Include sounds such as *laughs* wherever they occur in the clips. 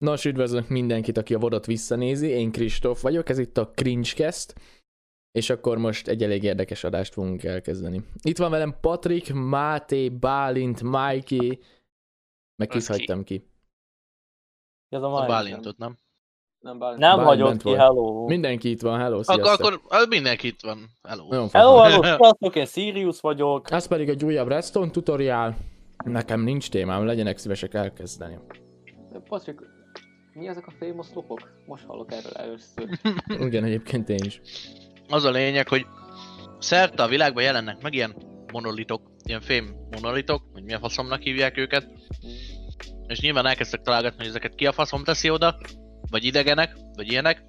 Nos, üdvözlök mindenkit, aki a vodot visszanézi. Én Kristóf vagyok, ez itt a Cringecast. És akkor most egy elég érdekes adást fogunk elkezdeni. Itt van velem Patrik, Máté, Bálint, Mikey, meg kit hagytam ki. Ez a, A. Bálintot, nem? Nem, bár Nem Bálint hagyott ki, volt. hello. Mindenki itt van, hello, Akkor, sziasztok. akkor ah, mindenki itt van. Hello. Nagyon Hello, hello, *laughs* sziasztok, én Sirius vagyok. Ez pedig egy újabb Redstone tutoriál. Nekem nincs témám, legyenek szívesek elkezdeni. Patrik, mi ezek a famous lopok? Most hallok erről először. *laughs* Igen, egyébként én is. Az a lényeg, hogy szerte a világban jelennek meg ilyen monolitok, ilyen fém monolitok, hogy milyen faszomnak hívják őket. És nyilván elkezdtek találgatni, hogy ezeket ki a faszom teszi oda, vagy idegenek, vagy ilyenek.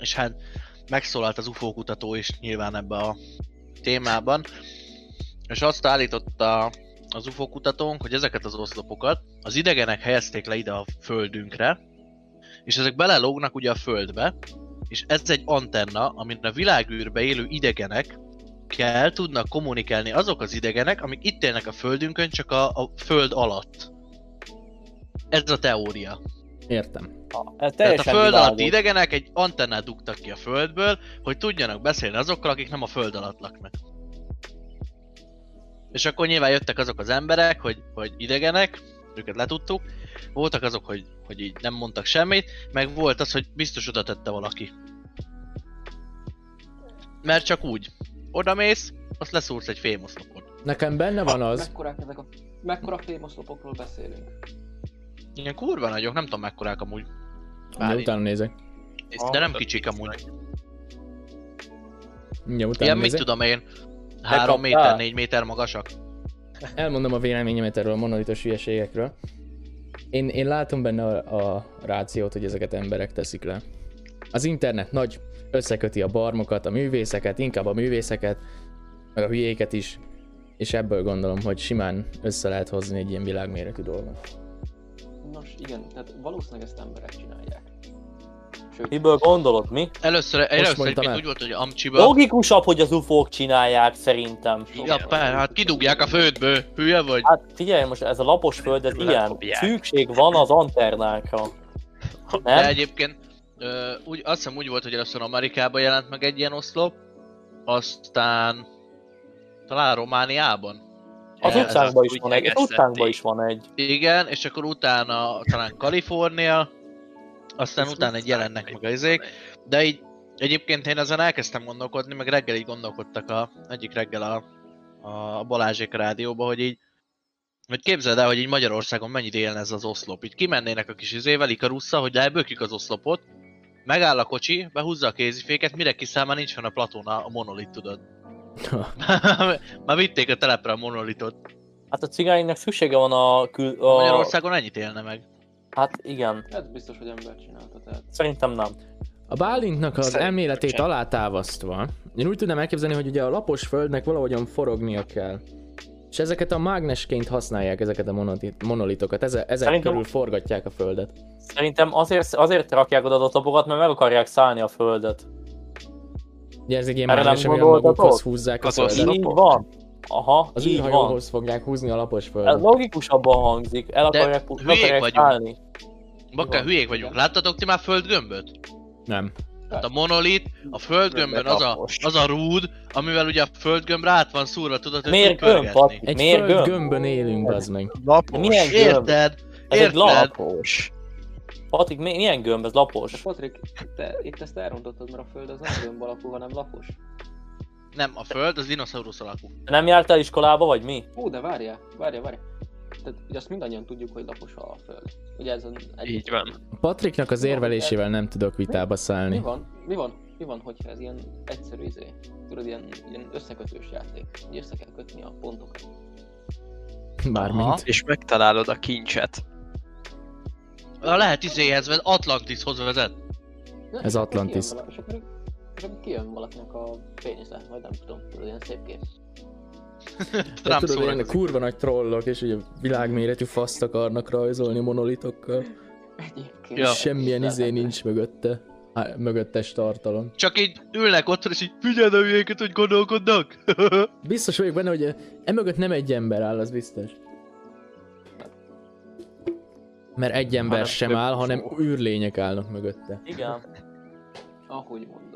És hát megszólalt az UFO kutató is nyilván ebbe a témában. És azt állította az UFO kutatónk, hogy ezeket az oszlopokat az idegenek helyezték le ide a földünkre, és ezek belelógnak ugye a földbe, és ez egy antenna, amin a világűrbe élő idegenek kell tudnak kommunikálni azok az idegenek, amik itt élnek a földünkön, csak a, a föld alatt. Ez a teória. Értem. Ah, Ez Tehát a föld világos. alatti idegenek egy antennát dugtak ki a földből, hogy tudjanak beszélni azokkal, akik nem a föld alatt laknak. És akkor nyilván jöttek azok az emberek, hogy, hogy idegenek, őket letudtuk, voltak azok, hogy, hogy így nem mondtak semmit, meg volt az, hogy biztos oda tette valaki. Mert csak úgy. Oda mész, azt leszúrsz egy fémoszlopot. Nekem benne van az, Mekkorák ezek a... Mekkora famous lopokról beszélünk? Ilyen kurva nagyok, nem tudom mekkorák amúgy. Mindjárt utána nézek. De nem kicsik amúgy. Mindjárt utána Ilyen mit nézek. tudom én, 3 kaptál? méter, 4 méter magasak. Elmondom a véleményemet erről a monolitos hülyeségekről. Én, én látom benne a, a rációt, hogy ezeket emberek teszik le. Az internet nagy, összeköti a barmokat, a művészeket, inkább a művészeket, meg a hülyéket is, és ebből gondolom, hogy simán össze lehet hozni egy ilyen világméretű dolgot. Nos, igen, tehát valószínűleg ezt emberek csinálják. Sőt, Miből gondolod, mi? Először, először egyébként úgy volt, hogy Amcsiba... Logikusabb, hogy az ufók csinálják, szerintem. Ja, per, hát kidugják a földből, hülye vagy? Hát figyelj, most ez a lapos föld, ez ilyen. Szükség van az anternákra. De Nem? egyébként ö, úgy, azt hiszem úgy volt, hogy először Amerikában jelent meg egy ilyen oszlop, aztán talán Romániában. Az utcánkban is van egy, az utcánkban is van egy. Igen, és akkor utána talán Kalifornia, aztán utána egy jelennek meg a izék, de így egyébként én ezen elkezdtem gondolkodni, meg reggel így gondolkodtak a, egyik reggel a, a Balázsék rádióba, hogy így hogy képzeld el, hogy így Magyarországon mennyit élne ez az oszlop. Így kimennének a kis izével, Ikarusszal, hogy lebökjük az oszlopot, megáll a kocsi, behúzza a kéziféket, mire kiszáll, már nincs fenn a platón a, monolit, tudod. *laughs* *laughs* már vitték a telepre a monolitot. Hát a cigánynak szüksége van a kül... A... Magyarországon ennyit élne meg. Hát igen, ez biztos, hogy ember csinálta, tehát... szerintem nem. A Bálintnak az Szerintem elméletét sem. alátámasztva, én úgy tudnám elképzelni, hogy ugye a lapos földnek valahogyan forognia kell. És ezeket a mágnesként használják, ezeket a monolit- monolitokat, Eze, ezek Szerintem- körül forgatják a földet. Szerintem azért, azért rakják oda az lapokat, mert meg akarják szállni a földet. Ugye ez egy ilyen mágnes, amivel magukhoz húzzák a földet. Így van. Aha, Az így van. űrhajóhoz fogják húzni a lapos Ez földet. logikusabban hangzik, el De akarják, meg hülyék akarják vagyunk. szállni. Bakker, hülyék vagyunk. Láttatok ti már földgömböt? Nem. Hát a monolit, a földgömbön az a, Lapos. az a rúd, amivel ugye a földgömbre át van szúrva, tudod, hogy Miért tud gömb, pörgetni. Egy Miért föld gömb? gömbön élünk, az meg. Lapos. Milyen gömb? Érted? Ez egy Érted? Lapos. Patrik, mi- milyen gömb? Ez De lapos. Patrik, te itt ezt elrontottad, mert a föld az nem gömb alakú, hanem lapos. Nem, a föld az dinoszaurusz alakú. Nem jártál iskolába, vagy mi? Ó, de várjál, várjál, várjál. Tehát ugye azt mindannyian tudjuk, hogy lapos a föld. Ugye ez az egy... Így van. Patriknak az érvelésével nem tudok vitába Mi szállni. van? Mi van? Mi van, hogyha ez ilyen egyszerű izé? Tudod, ilyen, ilyen összekötős játék. Hogy össze kell kötni a pontokat. Bármint. Aha. És megtalálod a kincset. A lehet izéhez vezet, Atlantishoz vezet. Na, Ez és akkor Atlantis. vala- És akkor, kijön valakinek a pénisze, vagy nem tudom, tudod, ilyen szép kép. Trump tudod, ilyen kurva nagy trollok, és ugye világméretű faszt akarnak rajzolni monolitokkal. Egyébként. Ja. Semmilyen izé nincs mögötte. Há, mögöttes tartalom. Csak így ülnek otthon, és így figyeld a hülyéket, hogy gondolkodnak. *laughs* Biztos vagyok benne, hogy emögött nem egy ember áll, az biztos. Mert egy ember Hanem sem áll, hanem űrlények állnak mögötte. Igen. Ahogy mondod.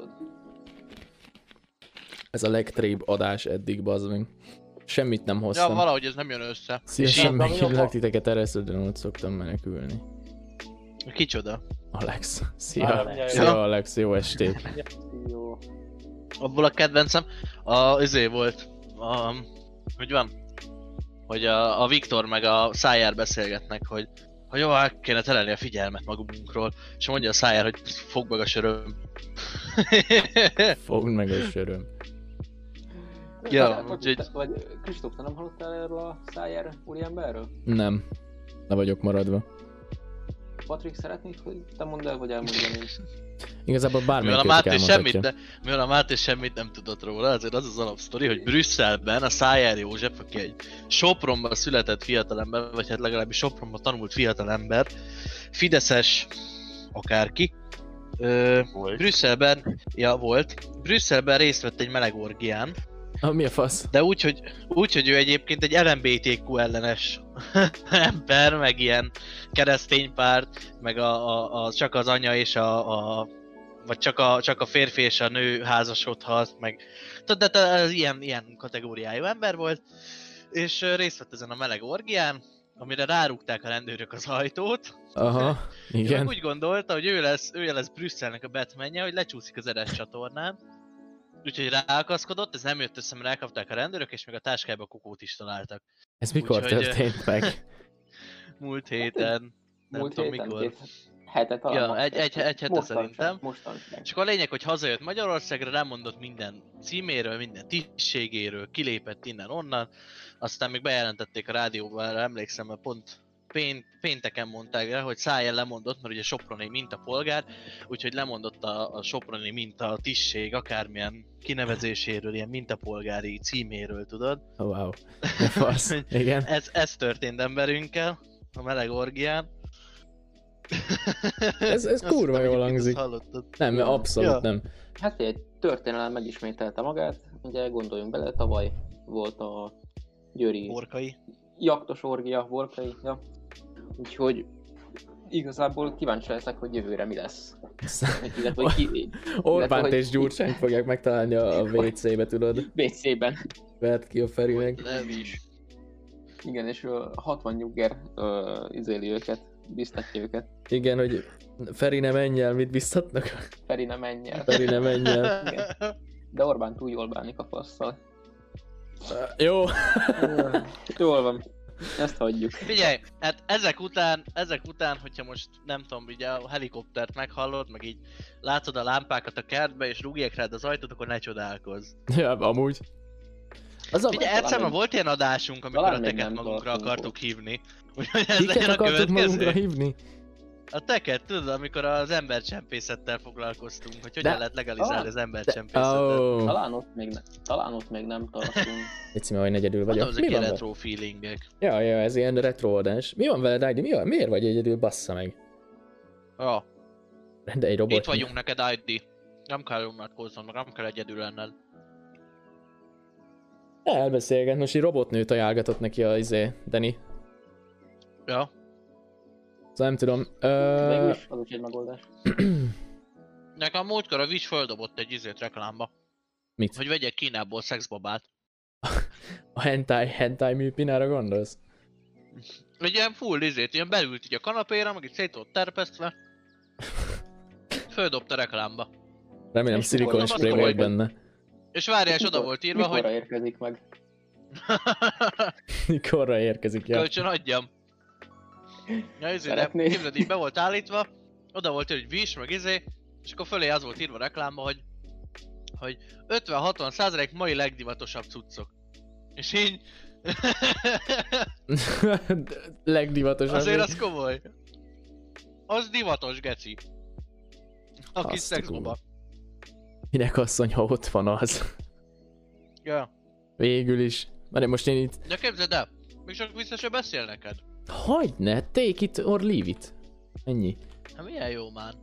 Ez a legtrébb adás eddig, bazd meg. Semmit nem Ja, hoztam. valahogy ez nem jön össze. Szívesen meghívlak titeket, erre ott szoktam menekülni. Kicsoda? Alex. Szia. Alex. Szia Alex, jó estét. Jó. Abból a kedvencem, a izé volt, a, hogy van? Hogy a, a Viktor meg a Szájár beszélgetnek, hogy hogy jó, el kéne terelni a figyelmet magunkról, és mondja a Szájár, hogy fog meg a söröm. Fogd meg a söröm. Ja, úgyhogy- Vagy Kristóf, te nem hallottál erről a Szájer úriemberről? Nem. Le vagyok maradva. Patrik, szeretnéd, hogy te mondd el, vagy elmondjam én? *laughs* Igazából Mivel a bármelyik Máté semmit, ne, mivel a Máté semmit nem tudott róla, ezért az az alapsztori, hogy Brüsszelben a Szájár József, aki egy Sopronban született fiatalember, vagy hát legalábbis Sopronban tanult fiatalember, Fideszes akárki, ö, Volt. Brüsszelben, ja volt, Brüsszelben részt vett egy meleg orgián, Ah, mi a fasz? de úgy, hogy, úgy, hogy ő egyébként egy LMBTQ ellenes *laughs* ember, meg ilyen keresztény párt, meg a, a, a, csak az anya és a, a vagy csak a, csak a férfi és a nő házasodhat, meg tudod, de ez ilyen, ilyen kategóriájú ember volt, és részt vett ezen a meleg orgián, amire rárúgták a rendőrök az ajtót, Aha, *laughs* igen. úgy gondolta, hogy ő lesz, ő lesz Brüsszelnek a Batmanje, hogy lecsúszik az eres csatornán. Úgyhogy ráakaszkodott, ez nem jött össze, mert elkapták a rendőrök, és még a táskába kokót is találtak. Ez mikor Úgyhogy, történt meg? *laughs* Múlt héten, nem Múlt tudom héten, mikor. két hete talán. Ja, egy- egy- egy hete Mostan szerintem. sem, Mostan sem. És akkor a lényeg, hogy hazajött Magyarországra, remondott minden címéről, minden tisztségéről, kilépett innen-onnan, aztán még bejelentették a rádióban, emlékszem, mert pont pént, pénteken mondták el, hogy Szájel lemondott, mert ugye Soproni mintapolgár, úgyhogy lemondott a, a Soproni minta tisztség, akármilyen kinevezéséről, ilyen mintapolgári címéről, tudod? Oh, wow. *laughs* Fasz. Igen. Ez, ez történt emberünkkel, a meleg orgián. *laughs* Ez- ez kurva jól hangzik. Nem, abszolút Ja. nem. Hát egy történelem megismételte magát, ugye gondoljunk bele, tavaly volt a Győri Orkai. jaktos orgia, volkai, ja. Úgyhogy igazából kíváncsi leszek, hogy jövőre mi lesz. Illetve, hogy ki, Orbánt hogy- és Gyurcsányt fogják megtalálni a a WC-be, tudod? WC-ben. Vert ki a Ferinek. Nem is. Igen, és ö, 60 nyugger uh, izéli őket, biztatja őket. Igen, hogy Feri ne menj el, mit biztatnak? Feri nem menj el. Feri ne menj el. Igen. De Orbán túl jól bánik a fasszal. Jó. Jól van. Ezt hagyjuk. Figyelj, hát ezek után, ezek után, hogyha most nem tudom, ugye a helikoptert meghallod, meg így látod a lámpákat a kertbe, és rúgják rád az ajtót, akkor ne csodálkozz. Ja, amúgy. Az a... Figyelj, talán egyszer már volt ilyen adásunk, amikor a teket magunkra akartuk hívni. Úgyhogy ez Kiket legyen a akartuk magunkra hívni? A teket, tudod, amikor az embercsempészettel foglalkoztunk, hogy hogyan De- lehet legalizálni Ah, az embercsempészetet. Oh. Talán ott még, ne, talán ott még nem tartunk. Egy címe, hogy egyedül Mondom, vagyok. ezek Mi ilyen van vele? retro feelingek. Ja, ja, ez ilyen retro adás. Mi van veled, Heidi? Mi van? Miért vagy egyedül? Bassza meg. Ja, De egy robot. itt vagyunk neked, ID. Nem kell unatkozzon, meg nem kell egyedül lenned. Elbeszélget, most egy robotnőt ajánlgatott neki a izé, Dani. Ja, Szóval nem tudom. Ö... Az is egy megoldás. *clears throat* nekem múltkor a Wish földobott egy izét reklámba, Mit? hogy vegyek Kínából szexbabát. *laughs* A hentai, hentai műpinára gondolsz? Egy ilyen full izét, ilyen belült így a kanapéra, meg itt szét volt terpesztve. *laughs* Földobta reklámba. Remélem szilikon mikor- spray mikor- volt benne. És várjál, és oda volt írva, Mikorra hogy érkezik meg? *laughs* Mikorra érkezik, ja. kölcsön adjam. Ja, izé, de képzeld, így be volt állítva, oda volt hogy Wish, meg izé, és akkor fölé az volt írva a reklámba, hogy hogy 50-60 százalék mai legdivatosabb cuccok. És így... *laughs* Legdivatosabb. Azért az komoly. Az divatos, geci. A kis Azt szexbaba. Minek asszony, ha ott van az? Ja. Végül is. Mert most én itt... De képzeld el, még csak vissza se beszél neked. Hagyne, take it or leave it. Ennyi. Hát milyen jó már.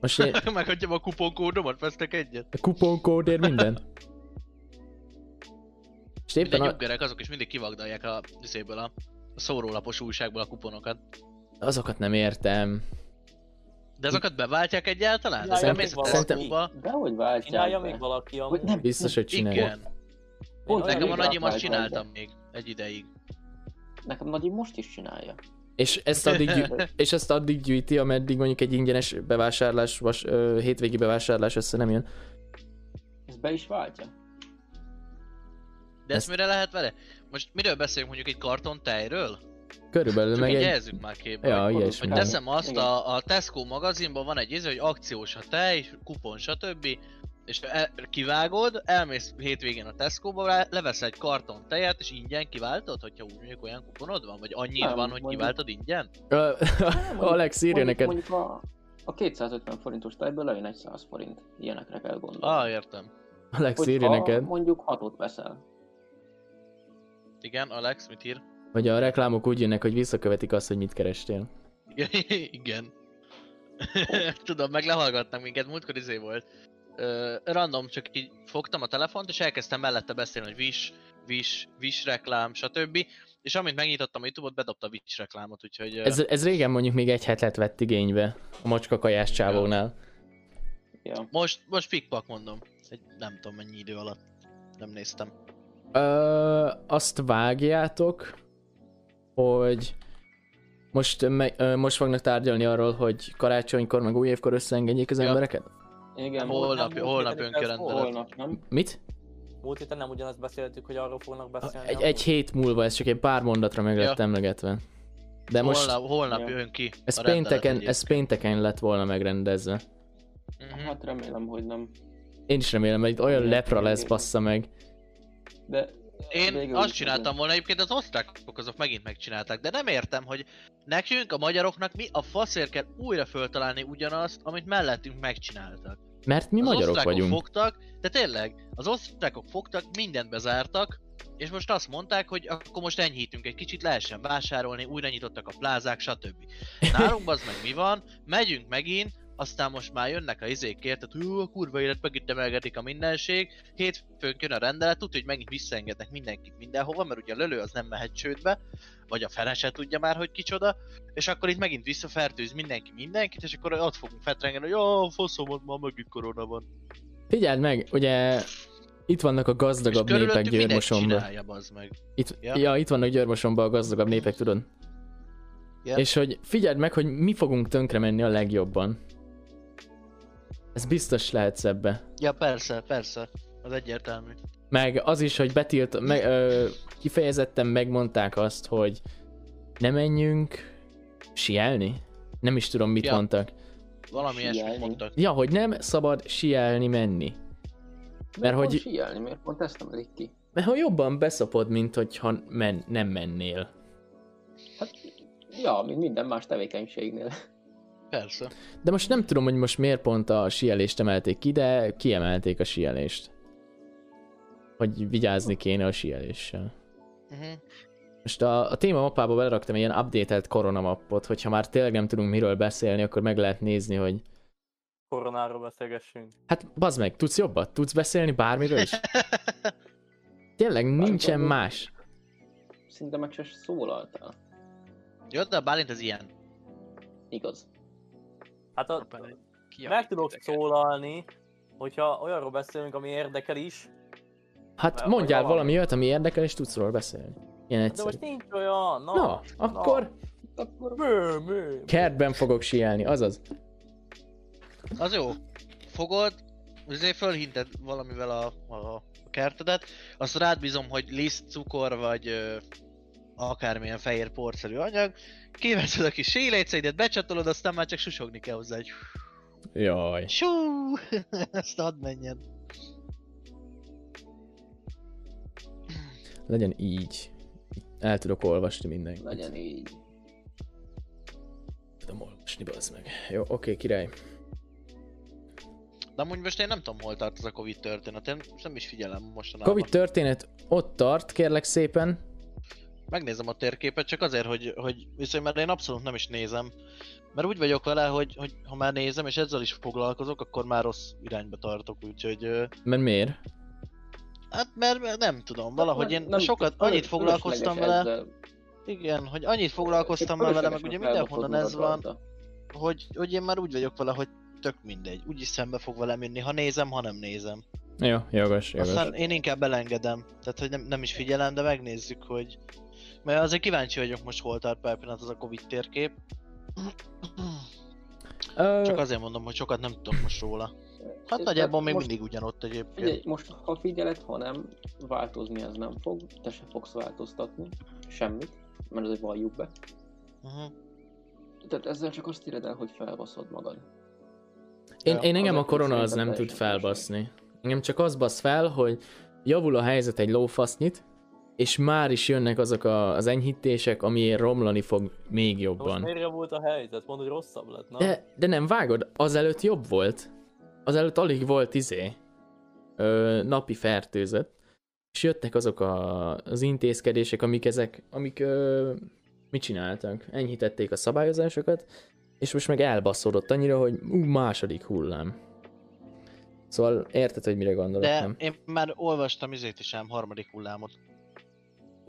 Most én *laughs* Meghagyjam a kuponkódomat, vesztek egyet. a kuponkódért minden. És Minden éppen a... nyuggerek azok is mindig kivagdalják a, a, a szórólapos újságból a kuponokat. Azokat nem értem. De azokat beváltják egyáltalán? Csinálja a még valaki. Dehogy váltják Csinálja be. még valaki Hogy amúgy? nem, Biztos, hogy csinálja. Igen. Pont Nekem a nagyim azt csináltam még egy ideig. Nekem nagyim most is csinálja. És ezt addig, gyű- *laughs* és ezt addig gyűjti, ameddig mondjuk egy ingyenes bevásárlás, vas, ö, hétvégi bevásárlás össze nem jön. Ez be is váltja. De ezt Ezt- mire lehet vele? Most miről beszélünk mondjuk egy karton tejről? Körülbelül Csak meg egy... már képbe. Ja, hogy-. Hogy teszem azt, a, a Tesco magazinban van egy izé, hogy akciós a tej, kupon, stb. És e, kivágod, elmész hétvégén a Tesco-ba, le- levesz egy karton tejet, és ingyen kiváltod, hogyha úgy mondjuk olyan kuponod van? Vagy annyi Nem, van, hogy mondjuk- kiváltod ingyen? *laughs* Alex írja neked. Mondjuk a, a 250 forintos tejből lejön egy 100 forint. Ilyenekre kell gondolni. Ah, értem. Alex Hogyha írja neked, mondjuk hatot veszel. Igen, Alex, mit ír? hogy a reklámok úgy jönnek, hogy visszakövetik azt, hogy mit kerestél. *laughs* Igen. *laughs* Tudom, meg lehallgatnak minket, múltkor izé volt. Ö, random, csak így fogtam a telefont, és elkezdtem mellette beszélni, hogy Wish, Wish, Wish reklám, stb. És amint megnyitottam a Youtube-ot, bedobta a Wish reklámot, úgyhogy... ö, Ez, ez régen mondjuk még egy hetet vett igénybe a macska kajás csávónál. Ja. Most, most pikpak mondom. Egy nem tudom mennyi idő alatt. Nem néztem. Ö, azt vágjátok, hogy most, me, ö, most fognak tárgyalni arról, hogy karácsonykor meg új évkor összeengedjék az Ja. embereket? Igen. Holnap, nem, holnap múlt héten jön ki a ez volt. rendelet. Holnap, nem? Mit? Múlt héten nem ugyanazt beszéltük, hogy arról fognak beszélni. Egy, egy hét múlva, ez csak egy pár mondatra meg lett Ja. emlegetve. De most holnap, holnap Ja. jön ki ez pénteken, ez pénteken lett volna megrendezve. Mhm. Hát remélem, hogy nem. Én is remélem, itt olyan Igen, lepra lesz, bassza meg. De Én azt csináltam volna, egyébként az osztrákok azok megint megcsinálták, de nem értem, hogy nekünk, a magyaroknak mi a faszért kell újra föltalálni ugyanazt, amit mellettünk megcsináltak. Mert mi az magyarok osztrákok vagyunk. fogtak, de tényleg, az osztrákok fogtak, mindent bezártak, és most azt mondták, hogy akkor most enyhítünk egy kicsit, lehessen vásárolni, újra nyitottak a plázák, stb. *laughs* Nálunk az meg mi van, megyünk megint, aztán most már jönnek a izékért, tehát hú, a kurva élet megint emelgedik a mindenség, hétfőn jön a rendelet, tudja, hogy megint visszaengednek mindenkit mindenhova, mert ugye a lölő az nem mehet csődbe, vagy a fele se tudja már, hogy kicsoda, és akkor itt megint visszafertőz mindenki mindenkit, és akkor ott fogunk fetrengeni, hogy jó, faszom, ma megint korona van. Figyeld meg, ugye itt vannak a gazdagabb népek Győrmosomban. meg. Itt, Ja. ja. itt vannak Győrmosomban a gazdagabb népek, tudod? Ja. És hogy figyeld meg, hogy mi fogunk tönkre menni a legjobban. Ez biztos lehetsz ebbe. Ja, persze, persze. Az egyértelmű. Meg az is, hogy betilt, me, ö, kifejezetten megmondták azt, hogy ne menjünk sielni. Nem is tudom, mit Ja. mondtak. Valami ilyesmit mondtak. Ja, hogy nem szabad sielni menni. Mert pont hogy- Sielni, miért pont ezt emelik ki? Mert ha jobban beszopod, mint hogyha men, nem mennél. Hát, ja, mint minden más tevékenységnél. Persze. De most nem tudom, hogy most miért pont a sielést emelték ki, de kiemelték a sielést. Hogy vigyázni kéne a sieléssel. Uh-huh. Most a, a téma mappába beleraktam egy ilyen updated koronamappot, hogyha már tényleg nem tudunk miről beszélni, akkor meg lehet nézni, hogy Koronáról beszélgessünk. hát bazd meg, tudsz jobbat? Tudsz beszélni bármiről is? *laughs* Tényleg nincsen más. Szinte meg se szólaltál. Jó, de a Bálint az ilyen. Igaz. Hát a, meg tudok szólalni, hogyha olyanról beszélünk, ami érdekel is, Hát Mert mondjál valami- olyat, ami érdekel, és tudsz róla beszélni. Ilyen de egyszerű. most nincs olyan, na. Na, akkor Akkor Mű, mű. kertben fogok sielni, azaz. Az jó. Fogod, azért fölhinted valamivel a, a, a kertedet, azt rád bízom, hogy liszt, cukor vagy ö, akármilyen fehér porszerű anyag, kiveszed a kis séléceidet, becsatolod, aztán már csak susogni kell hozzá, hogy Jaj. Sú, *laughs* ezt hadd menjen. Legyen így. El tudok olvasni mindenkit. legyen így. Tudom olvasni, bazd meg. Jó, oké, király. De amúgy most én nem tudom, hol tart ez a Covid történet, én nem is figyelem mostanában. Covid történet ott tart, kérlek szépen. Megnézem a térképet, csak azért, hogy, hogy viszont mert én abszolút nem is nézem. Mert úgy vagyok vele, hogy, hogy ha már nézem, és ezzel is foglalkozok, akkor már rossz irányba tartok, úgyhogy... Mert miért? Hát mert mert nem tudom, valahogy én Nem- sokat, annyit foglalkoztam vele. ezzel Igen, hogy annyit foglalkoztam már vele, meg ugye mindenhonnan ez van, hogy, hogy én már úgy vagyok vele, hogy tök mindegy. Úgyis szembe fog velem jönni, ha nézem, ha nem nézem. Jó, jogos, jogos. Aztán én inkább elengedem. Tehát, hogy nem, nem is figyelem, de megnézzük, hogy... Mert azért kíváncsi vagyok most hol tart per pillanat az a Covid térkép. Ö, Csak azért mondom, hogy sokat nem tudok most róla. Hát nagyjából még mindig ugyanott egyébként. Figyelj, most ha figyeled, ha nem, változni ez nem fog, te se fogsz változtatni, semmit, mert azért valljuk be. Uh-huh. Tehát ezzel csak azt éred el, hogy felbaszod magad. Én, Ja, én engem a korona az nem tud felbaszni. Engem csak az basz fel, hogy javul a helyzet egy lófasznyit, és már is jönnek azok a, az enyhítések, amiért romlani fog még Most jobban. miért volt a helyzet? Mondod, hogy rosszabb lett, na? De, de nem vágod, azelőtt jobb volt. Azelőtt alig volt izé. Ö, napi fertőzött. És jöttek azok a, az intézkedések, amik ezek, amik ö, mit csináltak? Enyhítették a szabályozásokat, és most meg elbaszódott annyira, hogy ú, második hullám. Szóval érted, hogy mire gondolok, De nem? én már olvastam izét is ám harmadik hullámot.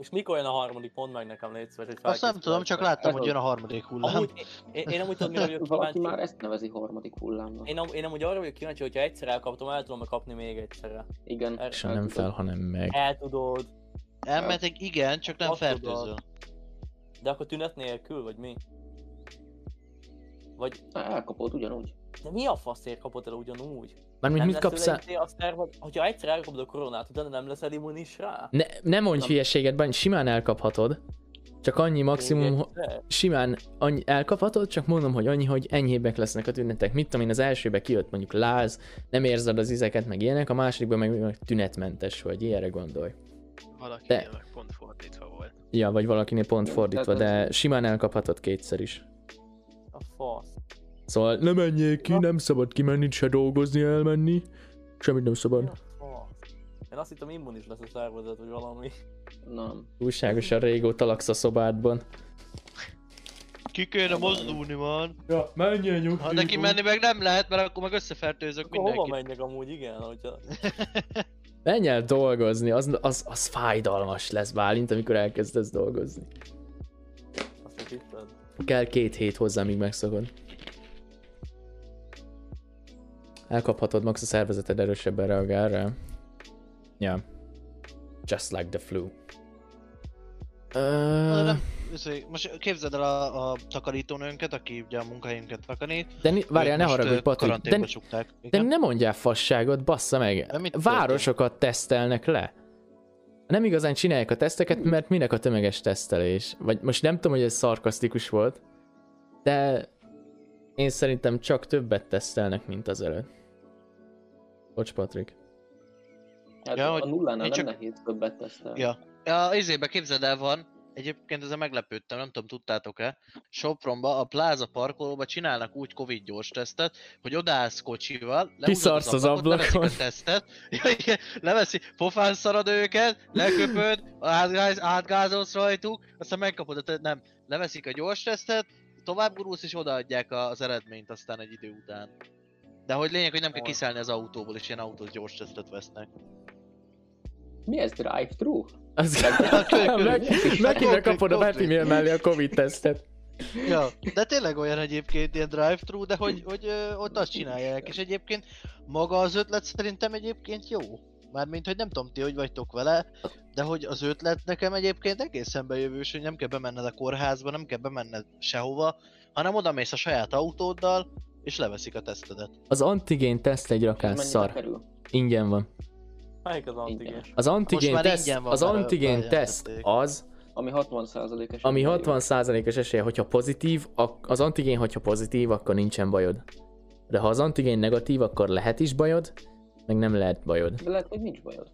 És mikor jön a harmadik pont meg nekem légy szíves, hogy Azt nem tudom, csak láttam, hogy jön a harmadik hullám. Amúgy, én, én amúgy tudom, mire vagyok Valaki kíváncsi. már ezt nevezi harmadik hullámnak. Én, am, én amúgy arra vagyok kíváncsi, hogyha egyszer elkaptam, el tudom kapni még egyszerre. Igen. Er- És nem fel, hanem meg. El tudod, Elmetek, igen, csak nem fertőzöl. de akkor tünet nélkül, vagy mi? Vagy, Elkapod ugyanúgy. De mi a faszért kapod el ugyanúgy? Mármint mit kapsz el? izé azt terv, hogy- hogyha egyszer elkapod a koronát, utána nem leszel immunis rá? Ne, ne mondj Nem. hülyeséget, Bány, simán elkaphatod. Csak annyi maximum, Még ho- egyszer? simán annyi elkaphatod, csak mondom, hogy annyi, hogy enyhébbek lesznek a tünetek. Mit tudom én, az elsőbe kijött mondjuk láz, nem érzed az izeket, meg ilyenek, a másodikban meg, meg tünetmentes vagy, ilyenre gondolj. Valaki De- meg pont fordítva volt. Ja, vagy valakinél pont fordítva, de simán elkaphatod kétszer is. A fasz. Szóval nem menjél ki, nem szabad kimenni, se dolgozni, elmenni. Semmit nem szabad. Én azt hittem immunis lesz a szervezet, vagy valami. Nem. Újságosan régóta laksz a szobádban. Ki kéne mozdulni van. Ja, menjél Ha neki menni meg nem lehet, mert akkor meg összefertőzök Akkor hova mindenkit. menjek amúgy, igen, hogyha... *laughs* Menj el dolgozni, az, az, az fájdalmas lesz Bálint, amikor elkezdesz dolgozni. Azt. Kell két hét hozzá, míg megszokod. Elkaphatod, max a szervezeted erősebben reagál rá. Ja. Just like the flu. Uh, izé, most képzeld el a, a takarítónőnket, aki ugye a munkahelyünket takarít. de ni- várjál, ne haragudj, Patrik. karanténba De, csukták. de ne mondjál fasságot, bassza meg. Városokat tesztelnek le. Nem igazán csinálják a teszteket, mert minek a tömeges tesztelés? Vagy most nem tudom, hogy ez szarkasztikus volt, de én szerintem csak többet tesztelnek, mint az előtt. Bocs, Patrik. Hát Ja, a nullánál nem csak- nehéz többet tesztelni. Ja. Ja, izébe képzeld el van, egyébként ezzel meglepődtem, nem tudom, tudtátok-e, Sopronba, a Plaza parkolóba csinálnak úgy Covid gyors tesztet, hogy odaállsz kocsival, Kiszarsz az ablakon. leveszik a tesztet, *laughs* leveszi, pofán szarad őket, leköpöd, átgáz, átgázolsz rajtuk, aztán megkapod, a te- nem, leveszik a gyors tesztet, tovább gurulsz és odaadják a- az eredményt aztán egy idő után. De hogy lényeg, hogy nem kell kiszállni az autóból, és ilyen autós gyors tesztet vesznek. Mi ez drive-thru? Az *laughs* megint kapod a. Betinél mellé a Covid tesztet. Ja, de tényleg olyan egyébként ilyen drive-thru, de hogy, hogy ö, ott azt csinálják, és egyébként maga az ötlet szerintem egyébként jó. Mármint, hogy nem tudom ti, hogy vagytok vele, de hogy az ötlet nekem egyébként egészen bejövős, hogy nem kell bemenned a kórházba, nem kell bemenned sehova, hanem oda mész a saját autóddal, és leveszik a tesztedet. Az antigén teszt egy rakás szar. kerül? Ingyen van. Melyik az antigén? Az antigén már teszt, ingyen van, az antigén teszt az, Ami 60%-es. ami esélyű. 60%-os esélye, hogyha pozitív, az antigén, hogyha pozitív, akkor nincsen bajod. De ha az antigén negatív, akkor lehet is bajod, meg nem lehet bajod. De lehet, hogy nincs bajod.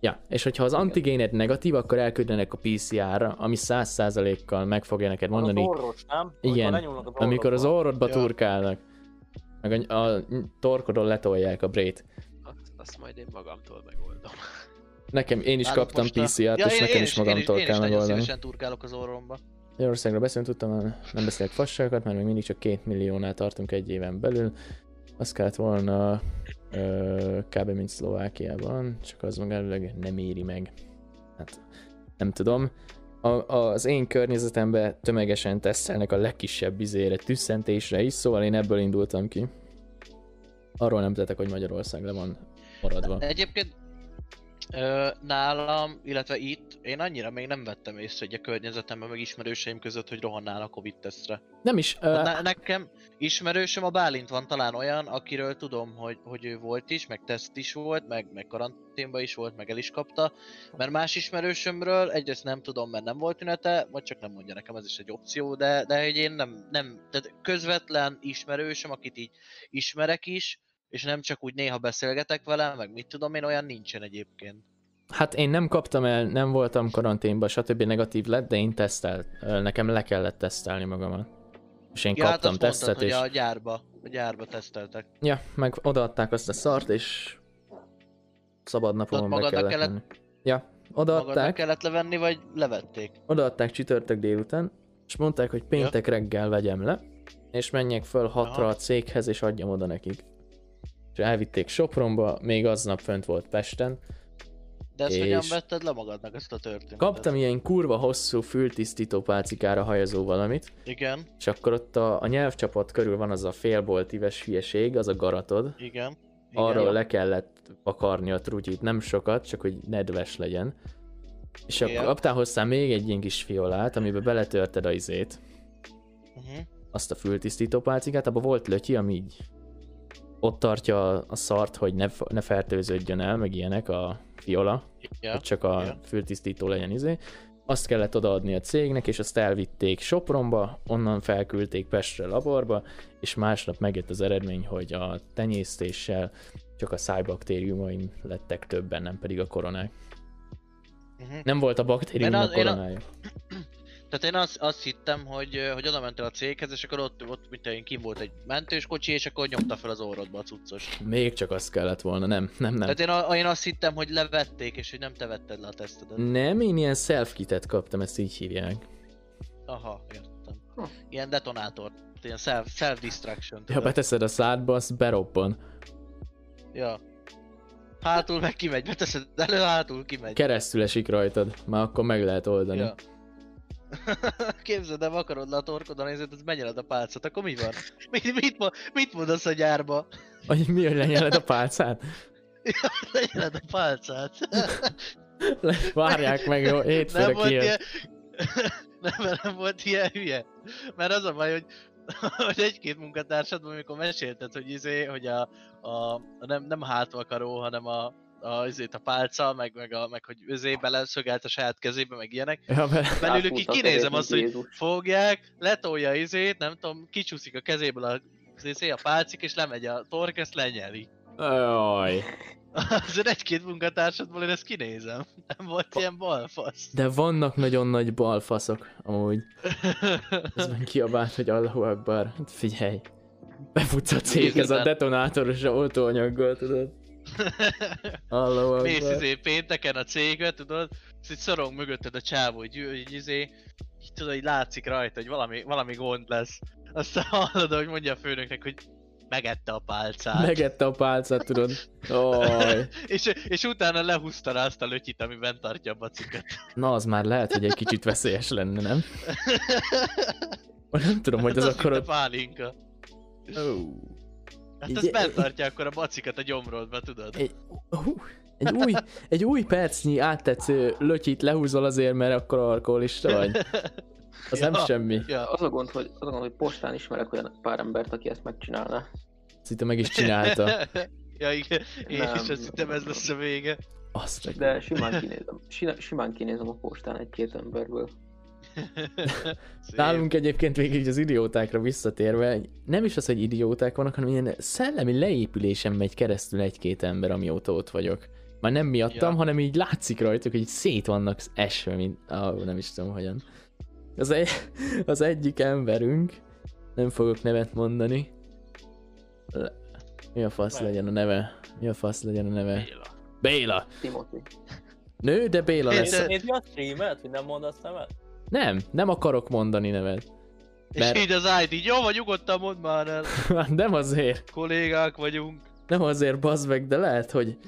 Ja, és hogyha az Igen. antigéned negatív, akkor elküldenek a PCR-ra, ami 100%-kal meg fogja neked mondani, Az orvos, nem? Igen, Amikor az orrodba Ja. turkálnak. Meg a, a torkodon letolják a brét. Azt, azt majd én magamtól megoldom. Nekem, én is Nálunk kaptam most a- PCR-t, és én, nekem én is én magamtól én is kell nagyon megoldani. szívesen turkálok az orromba. Magyarországról beszélünk, tudtam, nem beszélek fasságokat, mert még mindig csak két milliónál tartunk egy éven belül. Az kellett volna ö, kb. mint Szlovákiában, csak az magának nem éri meg. Hát nem tudom. A, az én környezetemben tömegesen tesztelnek a legkisebb izére, tüsszentésre is, szóval én ebből indultam ki. Arról nem tettek, hogy Magyarország le van maradva. Egyébként ö, nálam, illetve itt, én annyira még nem vettem észre, hogy a környezetemben, meg ismerőseim között, hogy rohannál a Covid tesztre. Nem is, uh, Ne, nekem ismerősöm a Bálint van talán olyan, akiről tudom, hogy, hogy ő volt is, meg teszt is volt, meg, meg karanténba is volt, meg el is kapta. Mert más ismerősömről egyrészt nem tudom, mert nem volt tünete, vagy csak nem mondja nekem, ez is egy opció, de, de hogy én nem, nem, tehát közvetlen ismerősöm, akit így ismerek is, és nem csak úgy néha beszélgetek vele, meg mit tudom én, olyan nincsen egyébként. hát én nem kaptam el, nem voltam karanténban, stb. negatív lett, de én tesztelt, nekem le kellett tesztelni magamat. És én Ja, hát kaptam azt tesztet, mondtad, és... hogy a gyárba, a gyárba teszteltek. Ja, meg odaadták azt a szart, és szabad napomon be magadnak kellett, kellett- menni. Ja, Magadnak odaadták, kellett levenni, vagy levették? odaadták csütörtök délután, és mondták, hogy péntek reggel vegyem le, és menjek föl hatra Aha. a céghez, és adjam oda nekik. És elvitték Sopronba, még aznap fönt volt Pesten. De ezt És- hogyan vetted le magadnak ezt a történetet? Kaptam ilyen kurva hosszú fültisztító pálcikára hajazó valamit, Igen, és akkor ott a, a nyelvcsapat körül van az a félboltíves hülyeség, az a garatod. igen. Arról igen. le kellett akarni a trutyit, nem sokat, csak hogy nedves legyen. És akkor Igen. kaptál hozzá még egy ilyen kis fiolát, amibe beletörted a izét, Uh-huh. azt a fültisztító pálcikát, abban volt lötyi, ami így ott tartja a szart, hogy ne, ne fertőződjön el, meg ilyenek a fiola, Ja. hogy csak a ja. fültisztító legyen izé. Azt kellett odaadni a cégnek, és azt elvitték Sopronba, onnan felküldték Pestre laborba, és másnap megjött az eredmény, hogy a tenyésztéssel csak a szájbaktériumaim lettek többen, nem pedig a koronák. Uh-huh. Nem volt a baktériumnak Én a- koronája. *clears throat* Tehát én azt, azt hittem, hogy, hogy oda mentél a céghez, és akkor ott, ott mint én kim volt egy mentős kocsi, és akkor nyomta fel az orrodba a cuccos. Még csak azt kellett volna, nem, nem, nem. Tehát én, a, én azt hittem, hogy levették, és hogy nem te vetted le a tesztedet. Nem, én ilyen self-kitet kaptam, ezt így hívják. Aha, értem. Hm. Ilyen detonátor. Ilyen self, self-destruction. Ha tudod? beteszed a szádba, az berobban. Ja. Hátul meg kimegy, beteszed elő, hátul kimegy. Keresztül esik rajtad, már akkor meg lehet oldani. Ja. *laughs* Képzeld el, akarod le a torkodon, nézed, ez benyeled a pálcát, akkor mi van? Mit, mit, mit mondasz a gyárba? Hogy mi, hogy lenyeled a pálcát? *laughs* Lenyeled a pálcát. *laughs* Várják meg, jó, hétfőre nem volt kijön. ilyen... nem, mert nem volt ilyen hülye. Mert az a baj, hogy, hogy egy-két munkatársadban, amikor mesélted, hogy izé, hogy a, a, nem, nem hátvakaró, hanem a, a, izét a pálca, meg, meg, a, meg hogy özé beleszögelt a saját kezébe, meg ilyenek. Ja, be, Belőlük így kinézem azt, hogy fogják, letolja izét, nem tudom, kicsúszik a kezéből a, izé, a pálcik, és lemegy a tork, ezt lenyeli. Jaj. *laughs* Azért egy-két munkatársadból én ezt kinézem. Nem volt ilyen balfasz. De vannak nagyon nagy balfaszok, amúgy. *laughs* Ez meg kiabált, hogy Allahu Akbar. Hát figyelj. Befutsz a céghez a detonátoros oltóanyaggal, tudod? Allahu *laughs* Mész izé pénteken a cégbe, tudod, és így szorong mögötted a csávó, hogy, hogy izé, így tudod, hogy látszik rajta, hogy valami, valami gond lesz. Aztán *laughs* hallod, hogy mondja a főnöknek, hogy megette a pálcát. Megette a pálcát, tudod? Oj. *laughs* És, és utána lehúzta rá azt a lötyit, ami bent tartja a bacikat. Na, az már lehet, hogy egy kicsit veszélyes lenne, nem? Nem tudom, hogy az Hát akkor mint ott... a pálinka. Ó. Hát Így- ez bent tartja akkor a bacikat a gyomrodba, tudod? Egy, hú, egy, új, egy új percnyi áttetsző lötyit lehúzol azért, mert akkor alkoholista vagy. Az nem Ja. semmi. Ja. Az a gond, hogy, az a gond, hogy postán ismerek olyan pár embert, aki ezt megcsinálná. Szinte meg is csinálta. *laughs* ja igen, én Nem. is azt hittem ez lesz a vége. Azt. De simán kinézem, simán kinézem a postán egy-két emberből. *laughs* Nálunk egyébként végig így az idiótákra visszatérve, nem is az, hogy idióták vannak, hanem ilyen szellemi leépülésen megy keresztül egy-két ember, amióta ott vagyok. Már nem miattam, Ja. hanem így látszik rajtuk, hogy így szét vannak esve, mint... Ah, nem is tudom hogyan. Az, egy, az egyik emberünk, nem fogok nevet mondani. Le- Mi a fasz Meg. legyen a neve? Mi a fasz legyen a neve? Béla. Béla! Timothy. Nő, de Béla lesz. Nézd a streamet, hogy nem mondasz nevet? Nem, nem akarok mondani nevet. És Mert- így az IT, jó vagy, nyugodtan mondd már el, *laughs* nem azért. kollégák vagyunk. Nem azért bazd meg, de lehet, hogy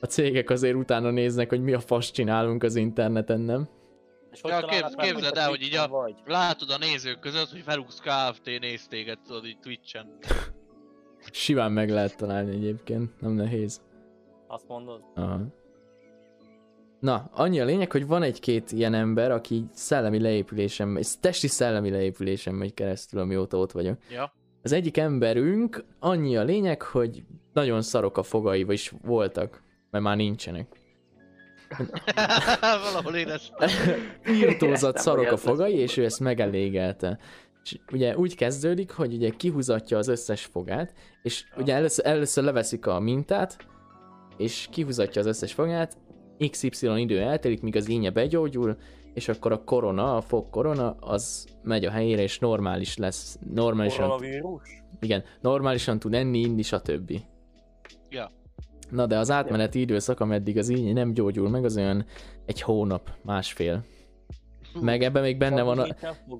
a cégek azért utána néznek, hogy mi a fasz csinálunk az interneten, nem? És hogy Ja, találnak kép- meg, képzeld el, hogy így a- Vagy. Látod a nézők között, hogy Felux Kft. néz téged, tudod, így Twitchen. Simán meg lehet találni egyébként, nem nehéz. Azt mondod? Aha. Na, annyi a lényeg, hogy van egy-két ilyen ember, aki szellemi leépülésen megy, testi szellemi leépülésen megy keresztül, amióta ott vagyok. Ja. Az egyik emberünk, annyi a lényeg, hogy nagyon szarok a fogai, vagyis voltak, mert már nincsenek. *laughs* Valahol ezt... Írtózat szarok a fogai, és ő ezt megelégelte. És ugye úgy kezdődik, hogy ugye kihúzatja az összes fogát, és ugye először, először leveszik a mintát, és kihúzatja az összes fogát, XY idő eltelik, míg az ínye begyógyul, és akkor a korona, a fog korona, az megy a helyére, és normális lesz, normálisan, Koronavírus? igen, normálisan tud enni, inni, stb. Ja. Na de az átmeneti időszak, ameddig az ínye nem gyógyul meg, az olyan egy hónap, másfél. Meg ebben még benne van a...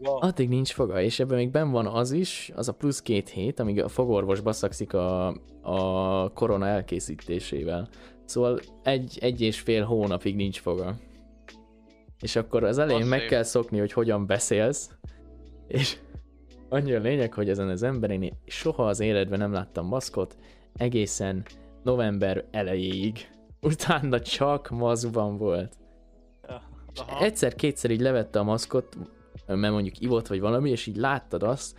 Addig nincs foga, és ebben még benne van az is, az a plusz két hét, amíg a fogorvos baszakszik a, a korona elkészítésével. Szóval egy, egy és fél hónapig nincs foga. És akkor az elején meg szép. kell szokni, hogy hogyan beszélsz, és annyi a lényeg, hogy ezen az emberén én soha az életben nem láttam maszkot, egészen november elejéig. Utána csak maszkban volt. Egyszer-kétszer így levette a maszkot, mert mondjuk ivott vagy valami, és így láttad azt,